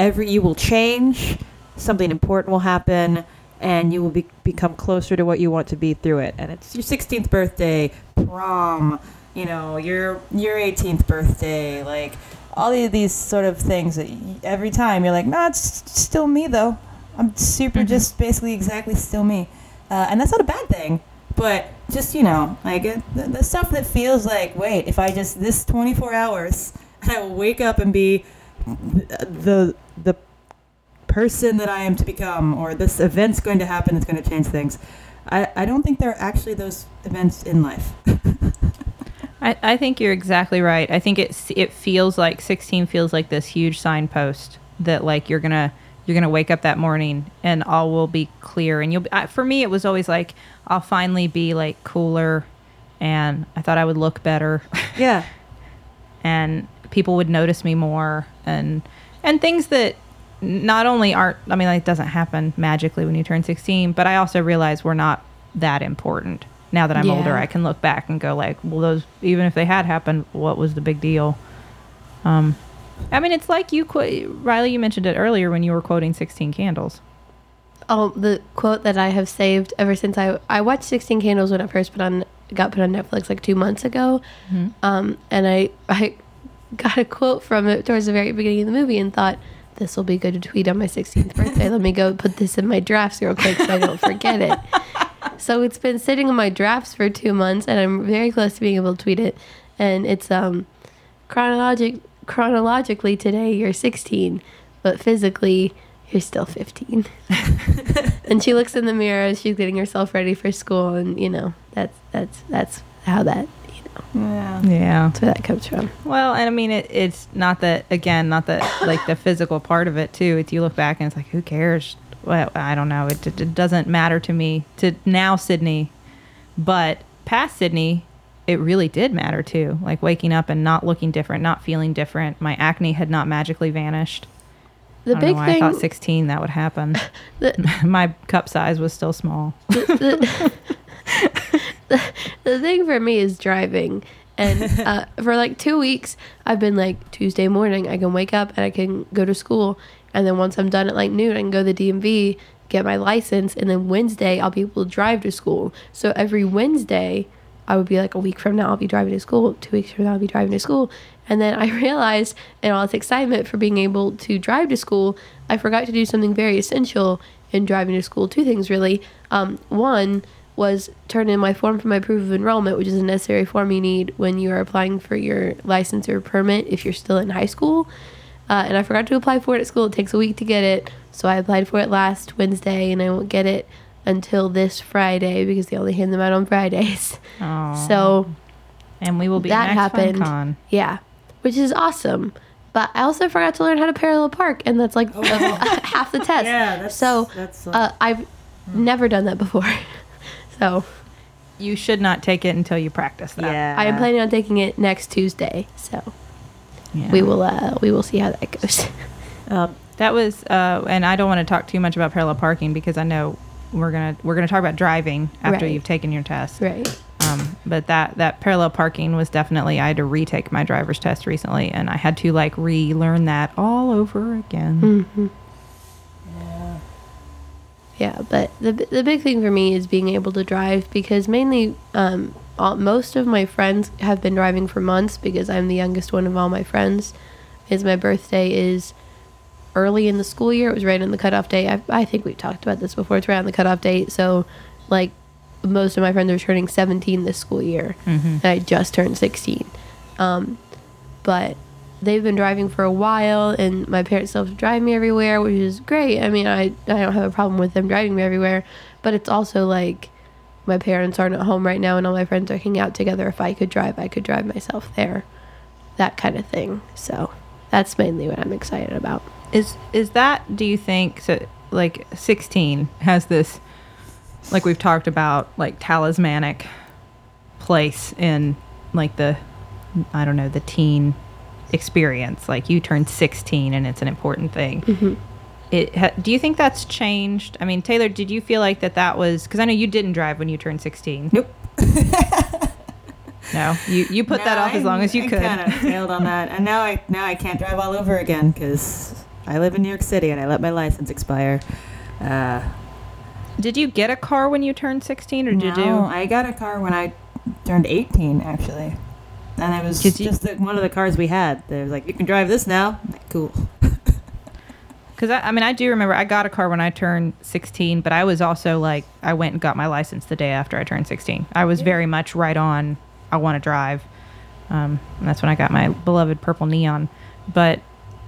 every you will change, something important will happen, and you will be, become closer to what you want to be through it. And it's your 16th birthday, prom, you know, your your 18th birthday, like all of these sort of things that every time you're like, nah, it's still me though. I'm super, Mhm. just basically exactly still me, uh, and that's not a bad thing. But just you know, like it, the, the stuff that feels like, wait, if I just this 24 hours, I will wake up and be the the person that I am to become, or this event's going to happen that's going to change things. I, I don't think there are actually those events in life. I, I think you're exactly right. I think it it feels like 16 feels like this huge signpost that like you're gonna you're gonna wake up that morning and all will be clear. And you'll be, I, for me it was always like I'll finally be like cooler, and I thought I would look better, yeah. and people would notice me more, and and things that not only aren't I mean like it doesn't happen magically when you turn 16, but I also realize we're not that important. Now that I'm Yeah. older, I can look back and go like, well, those even if they had happened, what was the big deal? Um, I mean, it's like you, qu- Riley. You mentioned it earlier when you were quoting "16 Candles." Oh, the quote that I have saved ever since I I watched Sixteen Candles when it first put on got put on Netflix like two months ago, um, and I I got a quote from it towards the very beginning of the movie and thought this will be good to tweet on my 16th birthday. Let me go put this in my drafts real quick so I don't forget it. So it's been sitting in my drafts for two months, and I'm very close to being able to tweet it. And it's um chronologic chronologically today you're 16, but physically you're still 15. and she looks in the mirror as she's getting herself ready for school, and you know that's that's that's how that you know Yeah. Yeah. that's where that comes from. Well, and I mean, it, it's not that again, not that like the physical part of it too. It's you look back and it's like, who cares? Well, I don't know. It, it, it doesn't matter to me to now, Sydney, but past Sydney, it really did matter too. Like waking up and not looking different, not feeling different. My acne had not magically vanished. The big thing, I thought 16 that would happen. the, My cup size was still small. the, the, the thing for me is driving. And uh, for like two weeks, I've been like Tuesday morning, I can wake up and I can go to school. And then once I'm done at like noon, I can go to the DMV, get my license. And then Wednesday, I'll be able to drive to school. So every Wednesday, I would be like a week from now, I'll be driving to school. Two weeks from now, I'll be driving to school. And then I realized, in all this excitement for being able to drive to school, I forgot to do something very essential in driving to school. Two things, really. Um, one was turn in my form for my proof of enrollment, which is a necessary form you need when you are applying for your license or permit if you're still in high school. Uh, and I forgot to apply for it at school. It takes a week to get it. So I applied for it last Wednesday, and I won't get it until this Friday because they only hand them out on Fridays. Oh. So and we will be that next happened. FunCon. yeah, which is awesome. But I also forgot to learn how to parallel park, and that's like half the test. Yeah, that's so that's uh, I've never done that before. so You should not take it until you practice that. yeah. I am planning on taking it next Tuesday. So Yeah. we will uh, we will see how that goes. Um, That was, uh, and I don't want to talk too much about parallel parking because I know we're gonna we're gonna talk about driving after Right. you've taken your test. right. Um, but that that parallel parking was definitely I had to retake my driver's test recently, and I had to like relearn that all over again. hmm Yeah, but the the big thing for me is being able to drive because mainly um, all, most of my friends have been driving for months because I'm the youngest one of all my friends. Is my birthday is early in the school year. It was right on the cutoff date. I, I think we've talked about this before. It's right on the cutoff date. So, like, most of my friends are turning 17 this school year, Mhm. and I just turned 16. Um, but they've been driving for a while, and my parents still have to drive me everywhere, which is great. I mean, I I don't have a problem with them driving me everywhere, but it's also like my parents aren't at home right now, and all my friends are hanging out together. If I could drive, I could drive myself there, that kind of thing. So that's mainly what I'm excited about. Is is that? Do you think so? Like sixteen has this, like we've talked about, like talismanic place in like the, I don't know, the teen experience. Like you turn sixteen and it's an important thing. Mhm. It ha, do you think that's changed? I mean, Taylor, did you feel like that that was because I know you didn't drive when you turned sixteen. Nope. No, you you put that No, off as long as you I could. kind of failed on that, and now I now I can't drive all over again because I live in New York City and I let my license expire. Uh, Did you get a car when you turned 16 or did no, you? I got a car when I turned 18, actually. And it was Did you- just the, one of the cars we had. They was like, you can drive this now. I'm like, cool. Because I, I mean, I do remember I got a car when I turned 16, but I was also like, I went and got my license the day after I turned 16. I was very much right on, I want to drive. Um, and that's when I got my beloved purple neon. But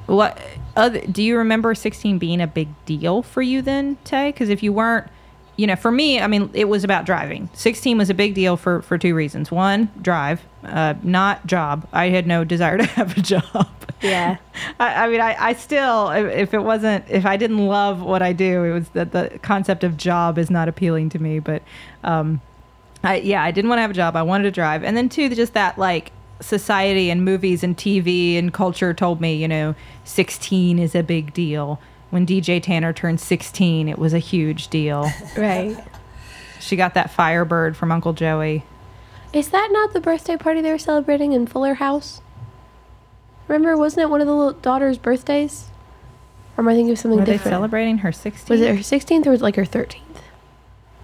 what other, do you remember 16 being a big deal for you then, Tay? Because if you weren't, you know, for me, I mean, it was about driving. 16 was a big deal for, for two reasons. One, drive, uh, not job. I had no desire to have a job. Yeah. I, I mean, I, I still, if, it wasn't, if I didn't love what I do, it was that the concept of job is not appealing to me. But, um, I, yeah, I didn't want to have a job. I wanted to drive. And then, two, just that, like, society and movies and TV and culture told me, you know, 16 is a big deal. When DJ Tanner turned 16, it was a huge deal. Right. she got that Firebird from Uncle Joey. Is that not the birthday party they were celebrating in Fuller House? Remember, wasn't it one of the little daughter's birthdays? Or am I thinking of something Were they different? celebrating her 16th? was it her 16th or was it like her 13th?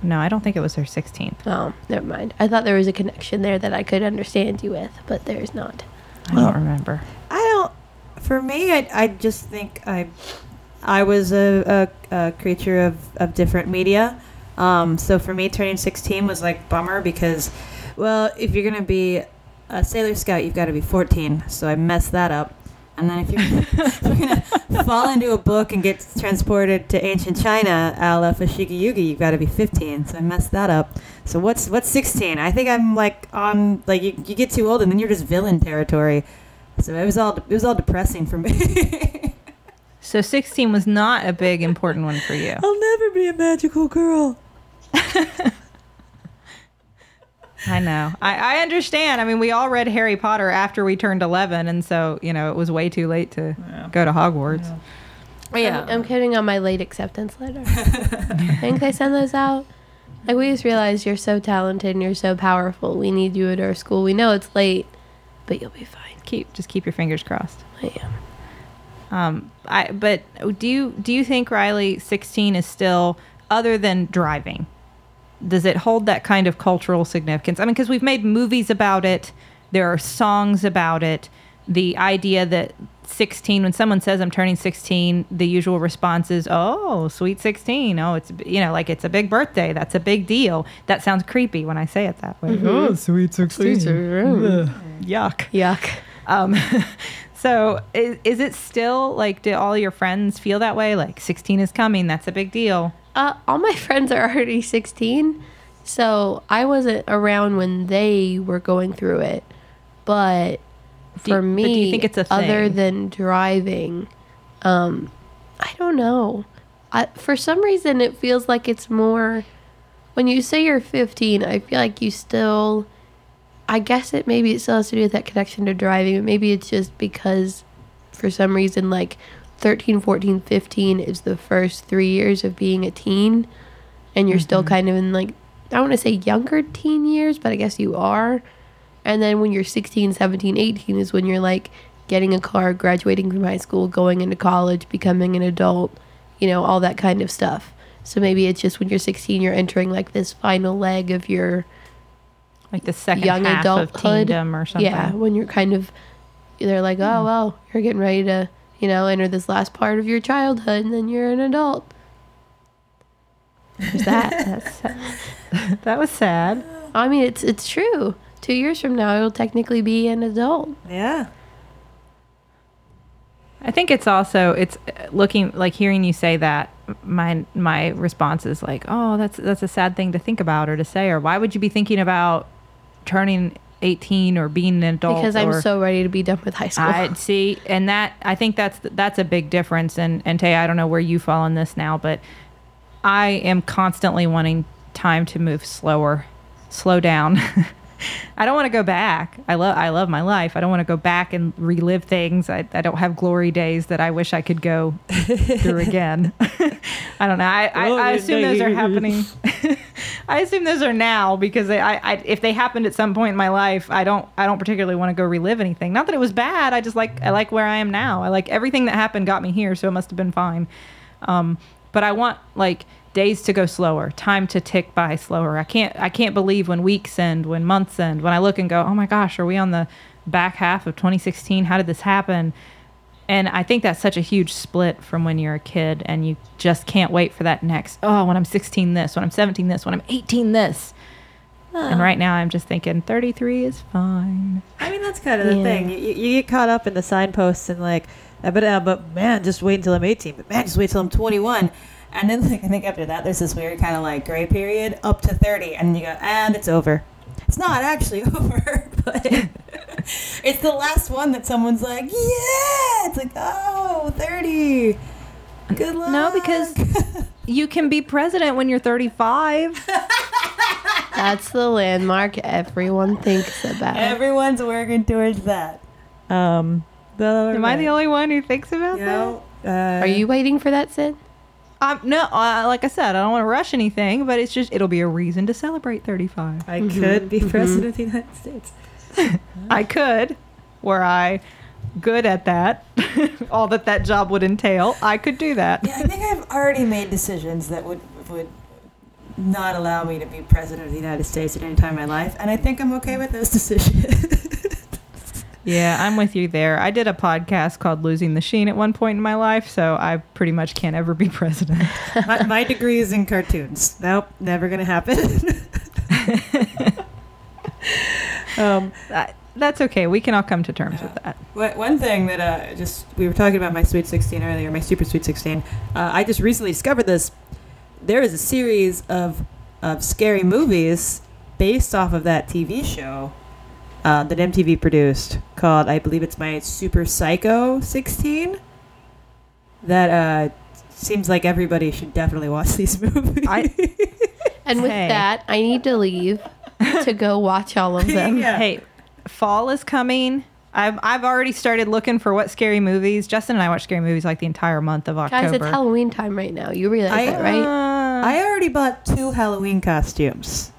No, I don't think it was her 16th. Oh, never mind. I thought there was a connection there that I could understand you with, but there's not. I don't remember. I don't. For me, I, I just think I, I was a, a, a creature of, of different media. Um, so for me, turning 16 was like bummer because, well, if you're gonna be a Sailor Scout, you've got to be 14. So I messed that up. And then if you're, you're gonna fall into a book and get transported to ancient China, a la Fushigi Yugi, you've got to be 15. So I messed that up. So what's what's 16? I think I'm like on like you, you get too old and then you're just villain territory. So it was all it was all depressing for me. So 16 was not a big important one for you. I'll never be a magical girl. I know. I, I understand. I mean, we all read Harry Potter after we turned 11, and so, you know, it was way too late to go to Hogwarts. I'm, I'm kidding on my late acceptance letter. I think they send those out. Like, we just realized you're so talented and you're so powerful. We need you at our school. We know it's late, but you'll be fine. Keep just keep your fingers crossed. I am. Um, I but do you do you think Riley 16 is still other than driving? Does it hold that kind of cultural significance? I mean, because we've made movies about it, there are songs about it. The idea that 16, when someone says I'm turning 16, the usual response is, "Oh, sweet 16. Oh, it's you know like it's a big birthday. That's a big deal." That sounds creepy when I say it that way. Oh, sweet 16. Yuck. Yuck. Um, so is, is it still like, do all your friends feel that way? Like 16 is coming. That's a big deal. Uh, all my friends are already 16, so I wasn't around when they were going through it. But Do for but me, do you think it's a other thing? than driving, um, I don't know. I, for some reason, it feels like it's more. When you say you're 15, I feel like you still. I guess it maybe it still has to do with that connection to driving, but maybe it's just because for some reason, like 13, 14, 15 is the first three years of being a teen. And you're still mm-hmm. kind of in like, I don't want to say younger teen years, but I guess you are. And then when you're 16, 17, 18 is when you're like getting a car, graduating from high school, going into college, becoming an adult, you know, all that kind of stuff. So maybe it's just when you're 16, you're entering like this final leg of your Like the second young half of adulthood. teendom or something. Yeah, when you're kind of, they're like, oh, well, you're getting ready to, you know, enter this last part of your childhood and then you're an adult. There's that. That's, that was sad. I mean, it's it's true. Two years from now, you'll technically be an adult. Yeah. I think it's also it's uh, looking like hearing you say that. My my response is like, oh, that's that's a sad thing to think about or to say, or why would you be thinking about turning eighteen or being an adult? because I'm so ready to be done with high school. I see, and that I think that's that's a big difference. And and Tay, I don't know where you fall on this now, but I am constantly wanting time to move slower, slow down. I don't want to go back. I love I love my life. I don't want to go back and relive things. I, I don't have glory days that I wish I could go through again. I don't know. I, I, I assume those are happening. I assume those are now because I, I if they happened at some point in my life, I don't I don't particularly want to go relive anything. Not that it was bad. I just like I like where I am now. I like everything that happened got me here, so it must have been fine. Um, but I want like days to go slower, time to tick by slower. I can't I can't believe when weeks end, when months end, when I look and go, "Oh my gosh, are we on the back half of 2016? How did this happen?" And I think that's such a huge split from when you're a kid and you just can't wait for that next, oh, when I'm 16 this, when I'm 17 this, when I'm 18 this. And right now I'm just thinking 33 is fine. I mean, that's kind of the Yeah. thing. You, you you get caught up in the signposts and like, but uh, but man, just wait until I'm 18. But man, just wait until I'm 21. And then like I think after that, there's this weird kind of like gray period up to 30, and you go, and it's over. It's not actually over, but it's the last one that someone's like, yeah. It's like, oh, 30. Good luck. No, because you can be president when you're 35. That's the landmark everyone thinks about. everyone's working towards that. Um, but Am I the only one who thinks about You that? know, uh, Are you waiting for that, Sid? Um, no, uh, like I said, I don't want to rush anything, but it's just it'll be a reason to celebrate 35. I could be president of the United States. I could, were I good at that, all that that job would entail, I could do that. Yeah, I think I've already made decisions that would would not allow me to be president of the United States at any time in my life, and I think I'm okay with those decisions. Yeah, I'm with you there. I did a podcast called Losing the Sheen at one point in my life, so I pretty much can't ever be president. my, my degree is in cartoons. Nope, never gonna happen. um, That- That's okay. We can all come to terms with that. What, one thing that uh, just we were talking about my Sweet 16 earlier, my Super Sweet 16. Uh, I just recently discovered this. There is a series of of scary movies based off of that TV show uh, that MTV produced called, I believe it's my Super Psycho 16. That uh, seems like everybody should definitely watch these movies. I- And with Hey. that, I need to leave to go watch all of them. Yeah. Hey, fall is coming. I've I've already started looking for what scary movies. Justin and I watch scary movies like the entire month of October. Guys, it's Halloween time right now. You realize I- that, right? Uh, I already bought two Halloween costumes.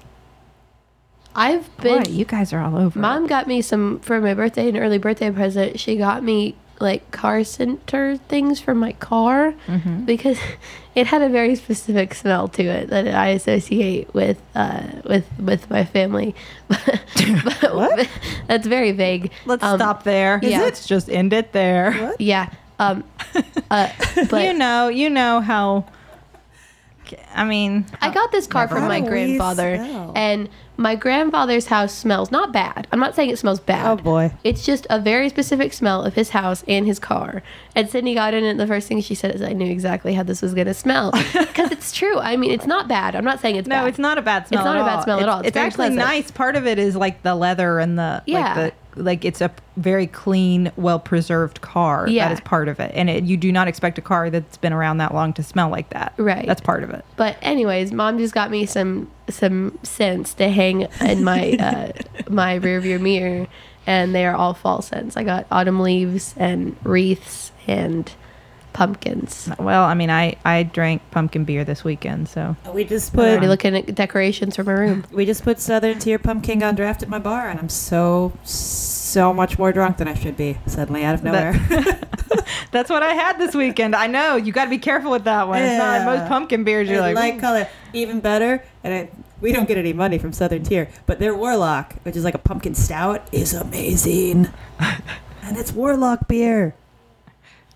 I've been. boy, you guys are all over. it. Mom got me some for my birthday, an early birthday present. She got me like car center things for my car Mhm. because it had a very specific smell to it that I associate with uh, with with my family. but, What? That's very vague. Let's Um, stop there. yeah. Let's just end it there. What? Yeah. Um. Uh. But you know, you know how. I mean, I got this car from my How do we grandfather, smell? and my grandfather's house smells not bad. I'm not saying it smells bad. Oh boy. It's just a very specific smell of his house and his car. And Sydney got in it. The first thing she said is, "I knew exactly how this was going to smell," because it's true. I mean, it's not bad. I'm not saying it's no, bad. it's not a bad smell. It's not a bad smell at all. It's It's, actually pleasant. nice. Part of it is like the leather and the Yeah. like the like it's a very clean, well preserved car. Yeah. that is part of it. And it, you do not expect a car that's been around that long to smell like that. Right. That's part of it. But anyways, mom just got me some some scents to hang in my uh, my rear view mirror, and they are all fall scents. I got autumn leaves and wreaths and pumpkins. Well, I mean, I I drank pumpkin beer this weekend, so We just I'm put already um, looking at decorations for my room. we just put Southern Tier Pumpkin on draft at my bar, and I'm so so much more drunk than I should be suddenly out of nowhere. that's what I had this weekend. I know you got to be careful with that one. It's not Yeah. most pumpkin beers. You're I like, light color, even better. And I, we don't get any money from Southern Tier, but their Warlock, which is like a pumpkin stout, is amazing. and it's Warlock beer.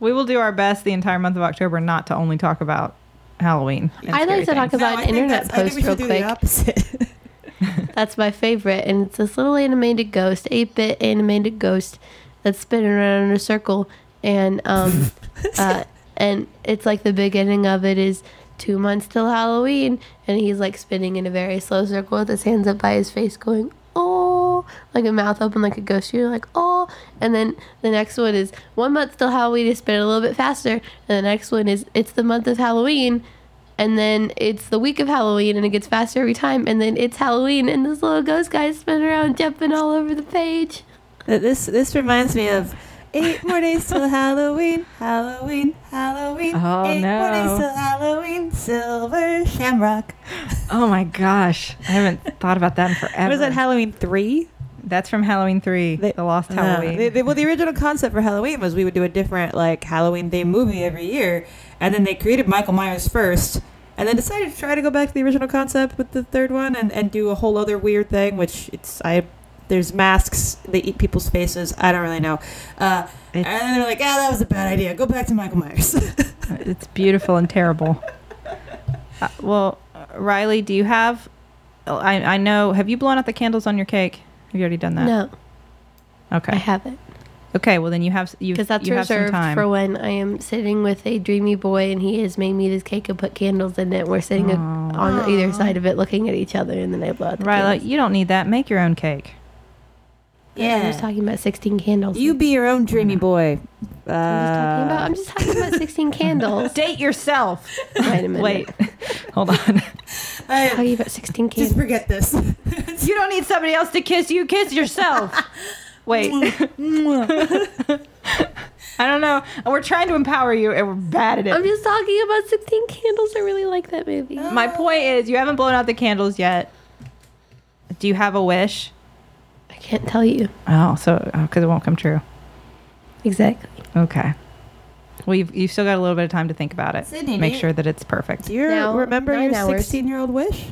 We will do our best the entire month of October not to only talk about Halloween. I'd like scary to talk things. about I an internet that's- I think post we real do quick. the opposite. That's my favorite, and it's this little animated ghost, eight bit animated ghost that's spinning around in a circle, and um, uh, and it's like the beginning of it is two months till Halloween, and he's like spinning in a very slow circle with his hands up by his face, going like a mouth open like a ghost. You're like oh, and then the next one is one month till Halloween, is spin a little bit faster, and the next one is it's the month of Halloween and then it's the week of Halloween and it gets faster every time and then it's Halloween and this little ghost guy's spinning around jumping all over the page. this this reminds me of eight more days till Halloween, Halloween, Halloween. Oh, eight more no. days till Halloween, Silver Shamrock. Oh my gosh, I haven't thought about that in forever. Was that Halloween three? That's from Halloween Three, They- The Lost. Halloween. They- they- well, the original concept for Halloween was we would do a different like Halloween themed movie every year, and then they created Michael Myers first, and then decided to try to go back to the original concept with the third one and, and do a whole other weird thing, which it's I. There's masks. They eat people's faces. I don't really know. Uh, and then they're like, ah, that was a bad idea. Go back to Michael Myers. It's beautiful and terrible. Uh, well, Riley, do you have? I I know. Have you blown out the candles on your cake? Have you already done that? No, Okay. I haven't. Okay. Well, then you have you Because that's you have some reserved for when I am sitting with a dreamy boy and he has made me this cake and put candles in it. We're sitting a- on either side of it looking at each other and then I blow out the Riley, candles. you don't need that. Make your own cake. I'm just talking about 16 candles. You be your own dreamy boy. Uh, I'm just talking about, I'm just talking about 16 candles. Date yourself. Wait a minute. Wait. Hold on. I- talking about 16 candles. just candles. forget this. You don't need somebody else to kiss you. Kiss yourself. Wait. I don't know. We're trying to empower you, and we're bad at it. I'm just talking about 16 candles. I really like that movie. My point is, you haven't blown out the candles yet. Do you have a wish? I can't tell you Oh, so because it won't come true. exactly. Okay. Well, you've, you've still got a little bit of time to think about it. Sydney, Make do you- sure that it's perfect. Do you Now, remember nine your hours. 16 year old wish?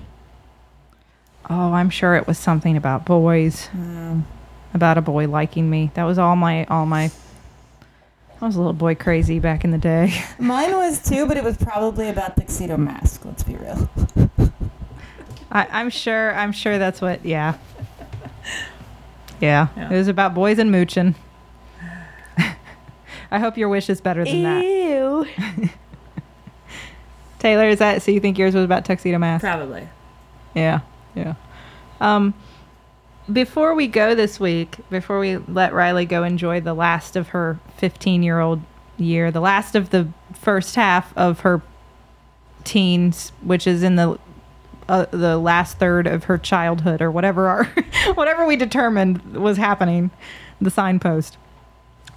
Oh, I'm sure it was something about boys, Um, about a boy liking me. That was all my all my. I was a little boy crazy back in the day. mine was too, but it was probably about Tuxedo Mask. Let's be real. I, I'm sure. I'm sure that's what. Yeah. Yeah. Yeah. It was about boys and mooching. I hope your wish is better than that. Ew. Taylor, is that so? You think yours was about tuxedo mask? Probably. Yeah, yeah. Um, before we go this week, before we let Riley go enjoy the last of her 15 year old year, the last of the first half of her teens, which is in the uh, the last third of her childhood or whatever our whatever we determined was happening, the signpost.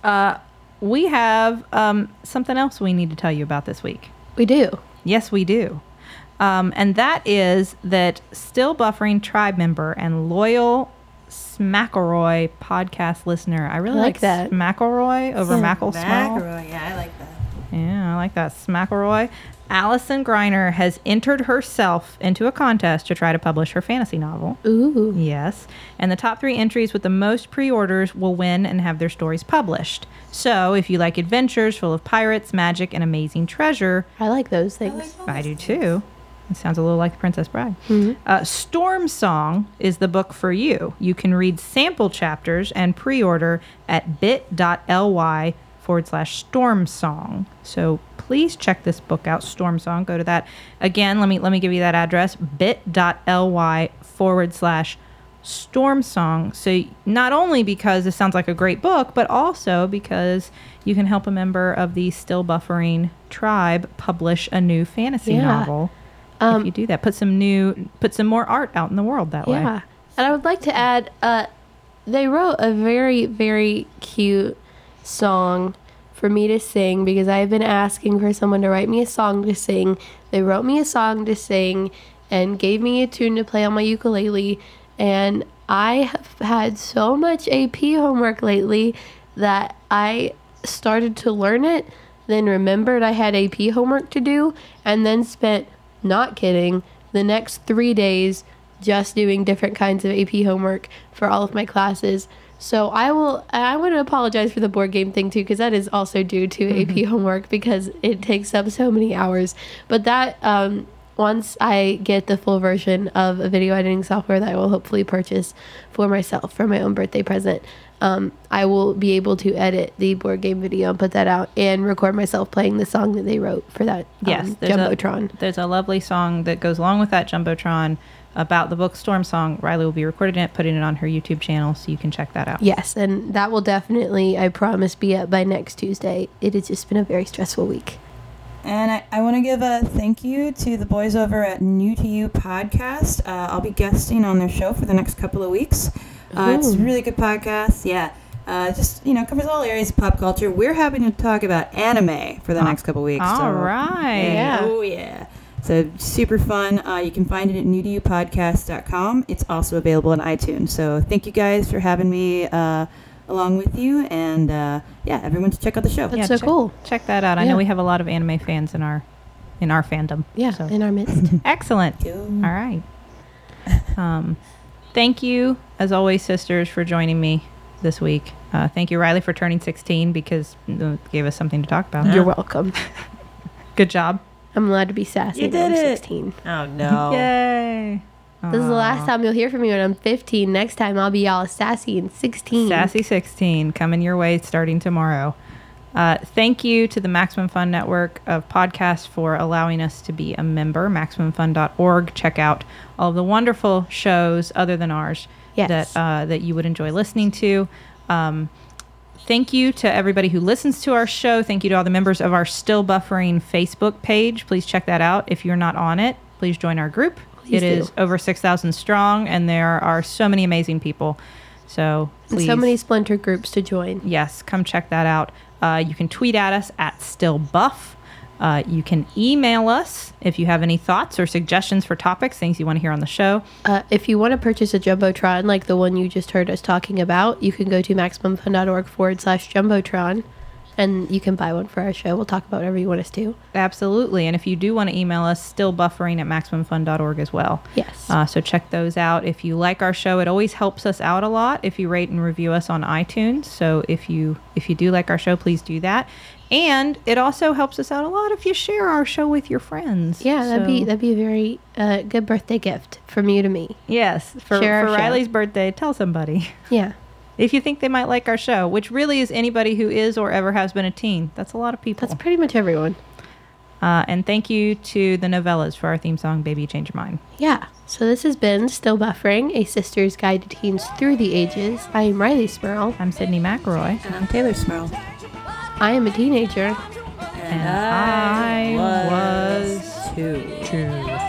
Uh, we have um, something else we need to tell you about this week. We do. Yes, we do. Um, and that is that still buffering tribe member and loyal Smackelroy podcast listener. I really I like, like that. Smackelroy over Yeah, Mackle Small. Yeah, I like that. Yeah, I like that. Smackelroy. Allison Griner has entered herself into a contest to try to publish her fantasy novel. Ooh. Yes. And the top three entries with the most pre orders will win and have their stories published. So if you like adventures full of pirates, magic, and amazing treasure, I like those things. I do too. It sounds a little like The Princess Bride. Mhm. Uh, Storm Song is the book for you. You can read sample chapters and pre order at bit.ly forward slash storm song. So please check this book out, Storm Song. Go to that. Again, let me let me give you that address bit.ly forward slash storm song. So not only because this sounds like a great book, but also because you can help a member of the still buffering tribe publish a new fantasy Yeah. novel if Um, you do that. Put some new, put some more art out in the world that way. Yeah. And I would like to add, uh, they wrote a very, very cute song for me to sing because I have been asking for someone to write me a song to sing. They wrote me a song to sing and gave me a tune to play on my ukulele. And I have had so much AP homework lately that I started to learn it, then remembered I had AP homework to do, and then spent, not kidding, the next three days just doing different kinds of AP homework for all of my classes. So I will. I want to apologize for the board game thing too, because that is also due to AP homework because it takes up so many hours. But that um, once I get the full version of a video editing software that I will hopefully purchase for myself for my own birthday present, um, I will be able to edit the board game video and put that out and record myself playing the song that they wrote for that Yes, um, there's a- jumbotron. There's a lovely song that goes along with that jumbotron about the book Storm Song. Riley will be recording it, putting it on her YouTube channel, so you can check that out. Yes, and that will definitely, I promise, be up by next Tuesday. It has just been a very stressful week. And I, I want to give a thank you to the boys over at New to You podcast. Uh, I'll be guesting on their show for the next couple of weeks. Uh, it's a really good podcast. Yeah. Uh, just, you know, covers all areas of pop culture. We're having to talk about anime for the next couple of weeks. All so- right. Yeah. Oh, yeah. So super fun. Uh, you can find it at newtoyoupodcast.com. It's also available on iTunes. So thank you guys for having me uh, along with you. And uh, yeah, everyone to check out the show. That's Yeah, so check- cool. Check that out. I Yeah. know we have a lot of anime fans in our in our fandom. Yeah, So- in our midst. Excellent. You. All right. Um, thank you, as always, sisters, for joining me this week. Uh, thank you, Rileigh, for turning 16 because uh, it gave us something to talk about. You're welcome. Good job. I'm allowed to be sassy. You when I'm it. 16. Oh no. Yay. This is the last time you'll hear from me when I'm 15. Next time I'll be all sassy and 16. Sassy 16 coming your way starting tomorrow. Uh, thank you to the Maximum Fun Network of podcasts for allowing us to be a member. MaximumFun.org. Check out all the wonderful shows other than ours Yes. that uh, that you would enjoy listening to. Um, thank you to everybody who listens to our show. Thank you to all the members of our Still Buffering Facebook page. Please check that out. If you're not on it, please join our group. Please It is do. over 6,000 strong, and there are so many amazing people. So so many splinter groups to join. yes, come check that out. Uh, you can tweet at us at stillbuff. Uh, you can email us if you have any thoughts or suggestions for topics, things you want to hear on the show. Uh, if you want to purchase a Jumbotron like the one you just heard us talking about, you can go to MaximumFun.org forward slash Jumbotron and you can buy one for our show. We'll talk about whatever you want us to. Absolutely. And if you do want to email us, still buffering at maximumfun.org as well. Yes. Uh, so check those out. If you like our show, it always helps us out a lot if you rate and review us on iTunes. So if you if you do like our show, please do that. And it also helps us out a lot if you share our show with your friends. yeah, that'd be that'd be a very uh, good birthday gift from you to me. yes for, Share for show. Rileigh's birthday. Tell somebody Yeah. If you think they might like our show, which really is anybody who is or ever has been a teen. That's a lot of people. That's pretty much everyone. uh, and thank you to the Nouvellas for our theme song, "Baby Change Your Mind." Yeah. So this has been Still Buffering, a sister's guide to teens through the ages. I am Rileigh Smirl. I'm Sydnee McElroy. And I'm Taylor Smirl. I am a teenager. And, I was too. Maybe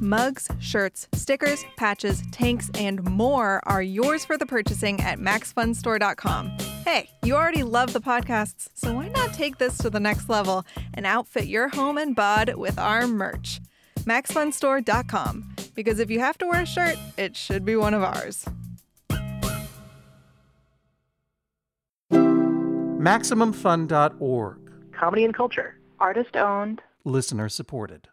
Mugs, shirts, stickers, patches, tanks, and more are yours for the purchasing at maxfunstore.com. Hey, you already love the podcasts, so why not take this to the next level and outfit your home and bod with our merch? maxfunstore.com. Because if you have to wear a shirt, it should be one of ours. MaximumFun.org. comedy and culture. Artist owned. Listener supported.